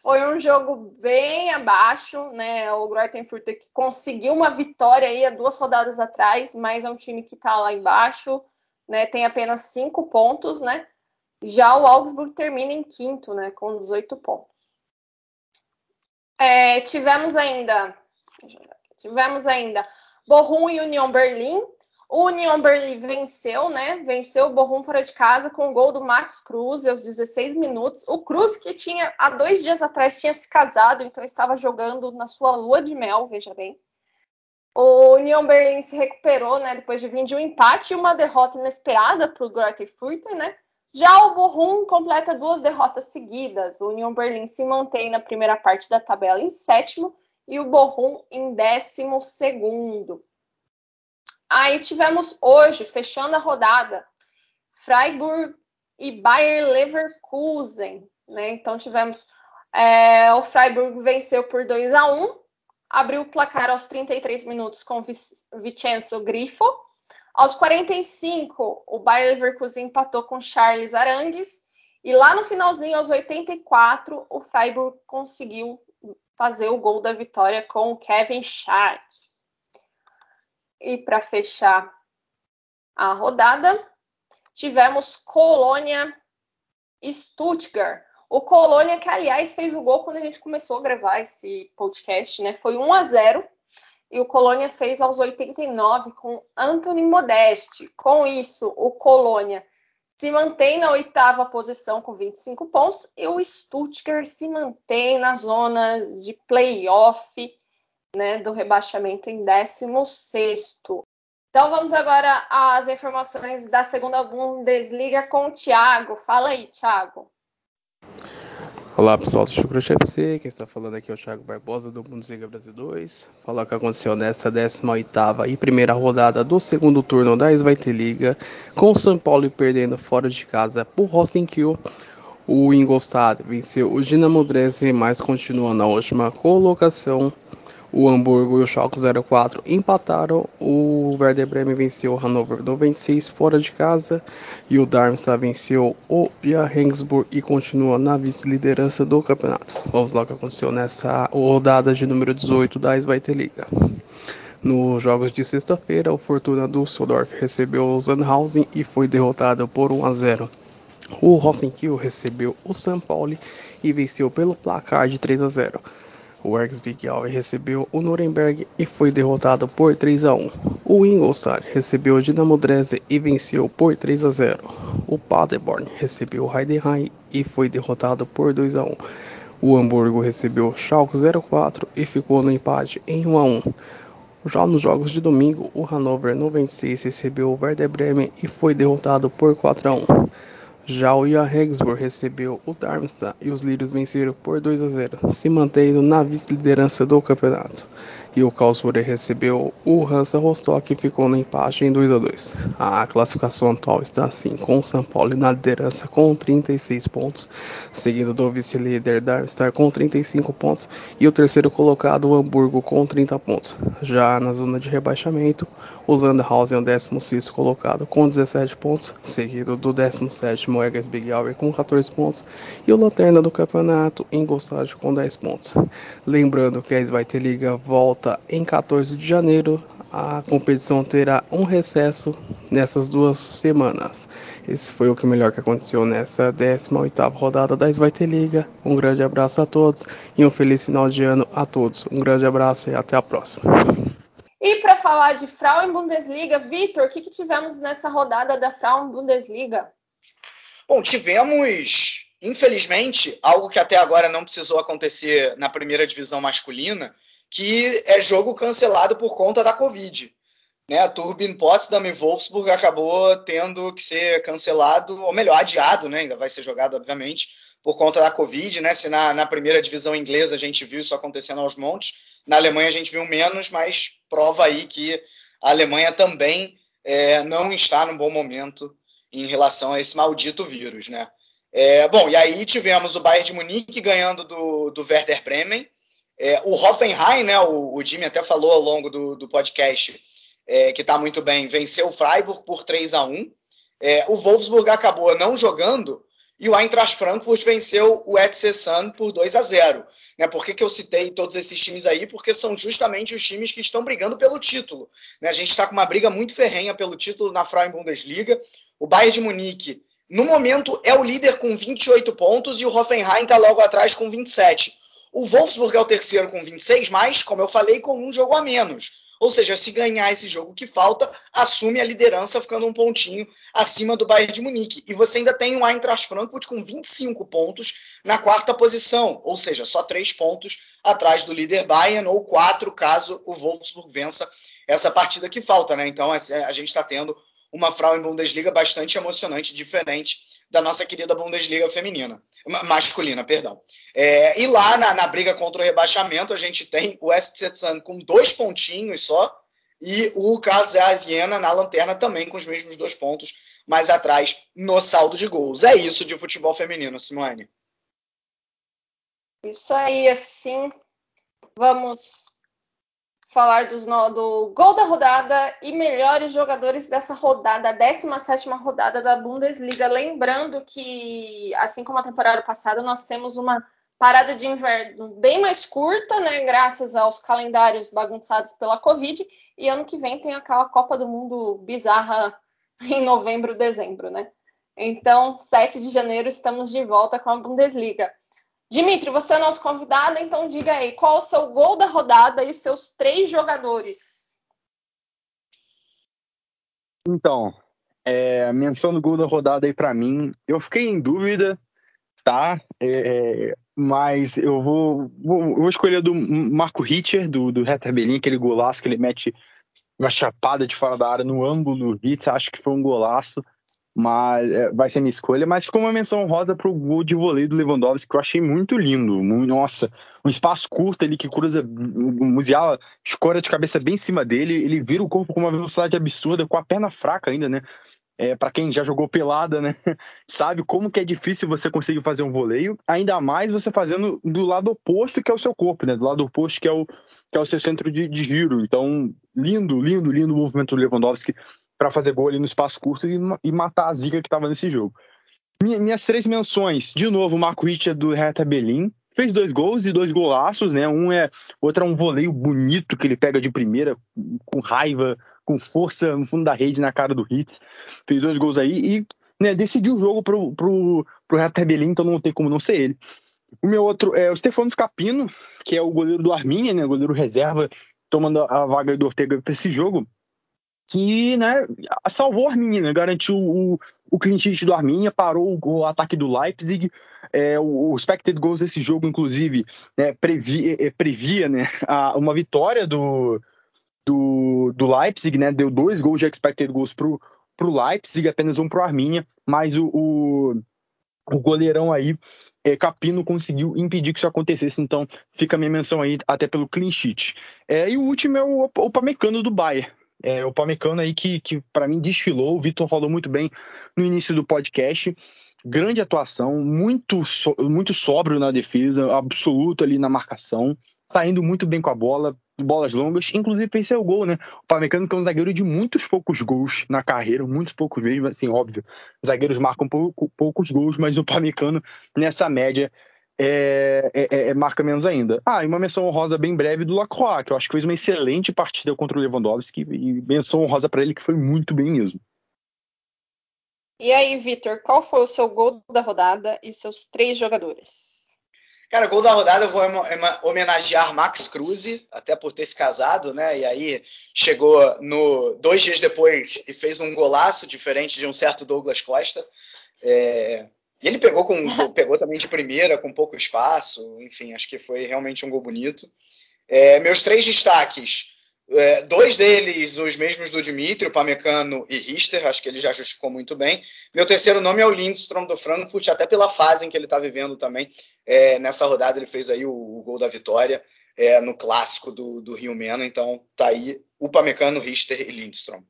Speaker 1: Foi um jogo bem abaixo, né? O Greutenfurt que conseguiu uma vitória aí há duas rodadas atrás, mas é um time que está lá embaixo, né? Tem apenas cinco pontos, né? Já o Augsburg termina em quinto, né? Com 18 pontos. É, tivemos ainda, tivemos ainda Bochum e Union Berlim. O Union Berlin venceu, né? Venceu o Borrom fora de casa com o gol do Max Cruz aos 16 minutos. O Cruz, que tinha há dois dias atrás tinha se casado, então estava jogando na sua lua de mel, veja bem. O Union Berlin se recuperou, né? Depois de vir de um empate e uma derrota inesperada para o Greuther né? Já o Borrom completa duas derrotas seguidas. O Union Berlin se mantém na primeira parte da tabela em sétimo e o Borrom em décimo segundo. Aí tivemos hoje, fechando a rodada, Freiburg e Bayer Leverkusen. Né? Então tivemos é, o Freiburg venceu por 2 a 1 abriu o placar aos 33 minutos com Vincenzo Grifo. Aos 45, o Bayer Leverkusen empatou com Charles Arangues. E lá no finalzinho, aos 84, o Freiburg conseguiu fazer o gol da vitória com o Kevin Schad. E para fechar a rodada, tivemos Colônia e Stuttgart. O Colônia, que aliás fez o gol quando a gente começou a gravar esse podcast, né? Foi 1 a 0 e o Colônia fez aos 89 com Anthony Modeste. Com isso, o Colônia se mantém na oitava posição com 25 pontos e o Stuttgart se mantém na zona de playoff né, do rebaixamento em 16. Então vamos agora às informações da segunda Bundesliga com o Thiago. Fala aí, Thiago.
Speaker 4: Olá pessoal do Chucrute FC, quem está falando aqui é o Thiago Barbosa do Bundesliga Brasil 2. Falar o que aconteceu nessa 18ª e primeira rodada do segundo turno da Svite Liga, com o São Paulo perdendo fora de casa por Rostenkiel. O Ingolstadt venceu o Dinamo Dresden, mas continua na última colocação. O Hamburgo e o Schalke 04 empataram. O Werder Bremen venceu o Hannover 96 fora de casa. E o Darmstadt venceu o Regensburg e continua na vice-liderança do campeonato. Vamos lá o que aconteceu nessa rodada de número 18 da Liga. Nos jogos de sexta-feira, o Fortuna Düsseldorf recebeu o Sandhausen e foi derrotado por 1 a 0. O Rosenkiel recebeu o São Paulo e venceu pelo placar de 3 a 0. O Big Alve recebeu o Nuremberg e foi derrotado por 3 a 1. O Ingolstadt recebeu o Dinamo Dresden e venceu por 3 a 0. O Paderborn recebeu o Heidenheim e foi derrotado por 2 a 1. O Hamburgo recebeu o Schalke 04 e ficou no empate em 1 a 1. Já nos jogos de domingo, o Hannover 96 recebeu o Werder Bremen e foi derrotado por 4 a 1. Já o Jan Regensburg recebeu o Darmstadt e os lírios venceram por 2 a 0, se mantendo na vice-liderança do campeonato e o Karlsruhe recebeu o Hansa Rostock e ficou no empate em 2 a 2. A classificação atual está assim, com o São Paulo na liderança com 36 pontos, seguido do vice-líder Darmstadt com 35 pontos e o terceiro colocado o Hamburgo com 30 pontos. Já na zona de rebaixamento, o Sandhausen é o 16 colocado com 17 pontos, seguido do 17 Egas Big Hour com 14 pontos e o Lanterna do campeonato Ingolstadt com 10 pontos. Lembrando que a Liga volta volta em 14 de janeiro. A competição terá um recesso nessas duas semanas. Esse foi o que melhor que aconteceu nessa 18ª rodada da Svite Liga. Um grande abraço a todos e um feliz final de ano a todos. Um grande abraço e até a próxima.
Speaker 1: E para falar de Frauen Bundesliga, Vitor, o que, que tivemos nessa rodada da Frauen Bundesliga?
Speaker 2: Bom, tivemos, infelizmente, algo que até agora não precisou acontecer na primeira divisão masculina, que é jogo cancelado por conta da Covid. Né? A Turbine Potsdam e Wolfsburg acabou tendo que ser cancelado, ou melhor, adiado, né? ainda vai ser jogado, obviamente, por conta da Covid. Né? Se na, na primeira divisão inglesa a gente viu isso acontecendo aos montes, na Alemanha a gente viu menos, mas prova aí que a Alemanha também é, não está num bom momento em relação a esse maldito vírus. Né? É, bom, e aí tivemos o Bayern de Munique ganhando do, do Werder Bremen, é, o Hoffenheim, né, o, o, Jimmy até falou ao longo do, do podcast, é, que está muito bem, venceu o Freiburg por 3 a 1 é, O Wolfsburg acabou não jogando e o Eintracht Frankfurt venceu o FC Sun por 2 a 0 né? Por que, que eu citei todos esses times aí? Porque são justamente os times que estão brigando pelo título. Né? A gente está com uma briga muito ferrenha pelo título na Frauen Bundesliga. O Bayern de Munique, no momento, é o líder com 28 pontos e o Hoffenheim está logo atrás com 27. O Wolfsburg é o terceiro com 26, mas, como eu falei, com um jogo a menos. Ou seja, se ganhar esse jogo que falta, assume a liderança ficando um pontinho acima do Bayern de Munique. E você ainda tem o Eintracht Frankfurt com 25 pontos na quarta posição, ou seja, só três pontos atrás do líder Bayern, ou quatro caso o Wolfsburg vença essa partida que falta. Né? Então a gente está tendo uma Frauen Bundesliga bastante emocionante, diferente da nossa querida Bundesliga feminina, masculina, perdão. É, e lá na, na, briga contra o rebaixamento, a gente tem o West Setsan com dois pontinhos só e o Carlos na lanterna também com os mesmos dois pontos mais atrás no saldo de gols. É isso de futebol feminino, Simone.
Speaker 1: Isso aí, assim, vamos falar dos, do gol da rodada e melhores jogadores dessa rodada, a 17 rodada da Bundesliga. Lembrando que, assim como a temporada passada, nós temos uma parada de inverno bem mais curta, né, graças aos calendários bagunçados pela Covid, e ano que vem tem aquela Copa do Mundo bizarra (laughs) em novembro, dezembro, né? Então, 7 de janeiro estamos de volta com a Bundesliga. Dimitri, você é nosso convidado, então diga aí, qual o seu gol da rodada e seus três jogadores?
Speaker 3: Então, é, menção do gol da rodada aí para mim, eu fiquei em dúvida, tá? É, é, Mas eu vou, vou, eu vou escolher do Marco Hitcher, do, do Hertha aquele golaço que ele mete uma chapada de fora da área no ângulo do Hitz. Acho que foi um golaço, mas é, vai ser minha escolha. Mas ficou uma menção rosa pro gol de vôlei do Lewandowski, que eu achei muito lindo. Nossa, um espaço curto ali que cruza, o Musiala escora de cabeça bem em cima dele. Ele vira o corpo com uma velocidade absurda, com a perna fraca ainda, né? é, para quem já jogou pelada, né, (laughs) sabe como que é difícil você conseguir fazer um voleio, ainda mais você fazendo do lado oposto que é o seu corpo, né, do lado oposto que é o, que é o seu centro de, de giro. Então, lindo, lindo, lindo o movimento do Lewandowski para fazer gol ali no espaço curto e, e matar a zica que estava nesse jogo. Minhas três menções, de novo, o Marco Hitcher do Hertha Berlim, fez dois gols e dois golaços, né? Um é, outro é um voleio bonito que ele pega de primeira, com raiva, com força no fundo da rede na cara do Hitz. Fez dois gols aí e né, decidiu o jogo pro, pro, pro então não tem como não ser ele. O meu outro é o Stefano Scapino, que é o goleiro do Arminia, né? Goleiro reserva, tomando a vaga do Ortega para esse jogo que né, salvou o Arminia, né, garantiu o, o clean sheet do Arminia, parou o, o ataque do Leipzig, é, o, o expected goals desse jogo, inclusive, né, previa, é, previa né, a, uma vitória do, do, do Leipzig, né, deu dois gols de expected goals pro, pro Leipzig, apenas um pro Arminia, mas o, o, o goleirão aí, é, Capino, conseguiu impedir que isso acontecesse, então fica a minha menção aí até pelo clean sheet. É, e o último é o, o Pamecano do Bayern, é, o Pamecano aí que, que para mim desfilou, o Vitor falou muito bem no início do podcast. Grande atuação, muito, so, muito sóbrio na defesa, absoluto ali na marcação, saindo muito bem com a bola, bolas longas, inclusive fez seu gol, né? O Pamecano que é um zagueiro de muitos poucos gols na carreira, muitos poucos mesmo, assim, óbvio. Zagueiros marcam pouco, poucos gols, mas o Pamecano nessa média é, é, é, é, marca menos ainda. Ah, e uma menção honrosa bem breve do Lacroix, que eu acho que fez uma excelente partida contra o Lewandowski, e menção honrosa para ele que foi muito bem mesmo.
Speaker 1: E aí, Vitor, qual foi o seu gol da rodada e seus três jogadores?
Speaker 2: Cara, gol da rodada eu vou homenagear Max Cruz, até por ter se casado, né? E aí chegou no dois dias depois e fez um golaço diferente de um certo Douglas Costa. É, e ele pegou, com, (laughs) pegou também de primeira, com pouco espaço. Enfim, acho que foi realmente um gol bonito. É, meus três destaques. É, dois deles, os mesmos do Dimitri, o Pamecano e Richter, acho que ele já justificou muito bem. Meu terceiro nome é o Lindstrom do Frankfurt, até pela fase em que ele está vivendo também. É, nessa rodada ele fez aí o, o gol da vitória é, no clássico do, do Rio Mena, então tá aí o Pamecano, Richter e Lindstrom.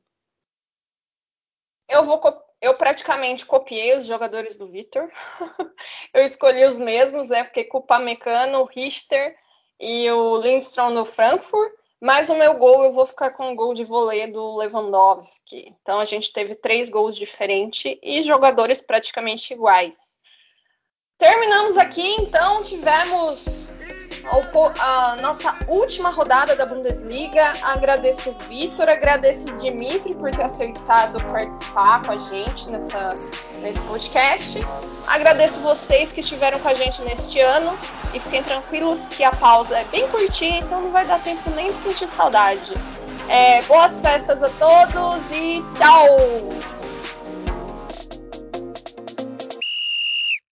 Speaker 1: Eu vou eu praticamente copiei os jogadores do Vitor. (laughs) eu escolhi os mesmos, né? Fiquei com o Pamecano, o Richter e o Lindstrom no Frankfurt. Mas o meu gol eu vou ficar com o gol de vôlei do Lewandowski. Então a gente teve três gols diferentes e jogadores praticamente iguais. Terminamos aqui, então tivemos a nossa última rodada da Bundesliga. Agradeço o Vitor, agradeço o Dimitri por ter aceitado participar com a gente nessa, nesse podcast. Agradeço vocês que estiveram com a gente neste ano e fiquem tranquilos que a pausa é bem curtinha, então não vai dar tempo nem de sentir saudade. É, boas festas a todos e tchau!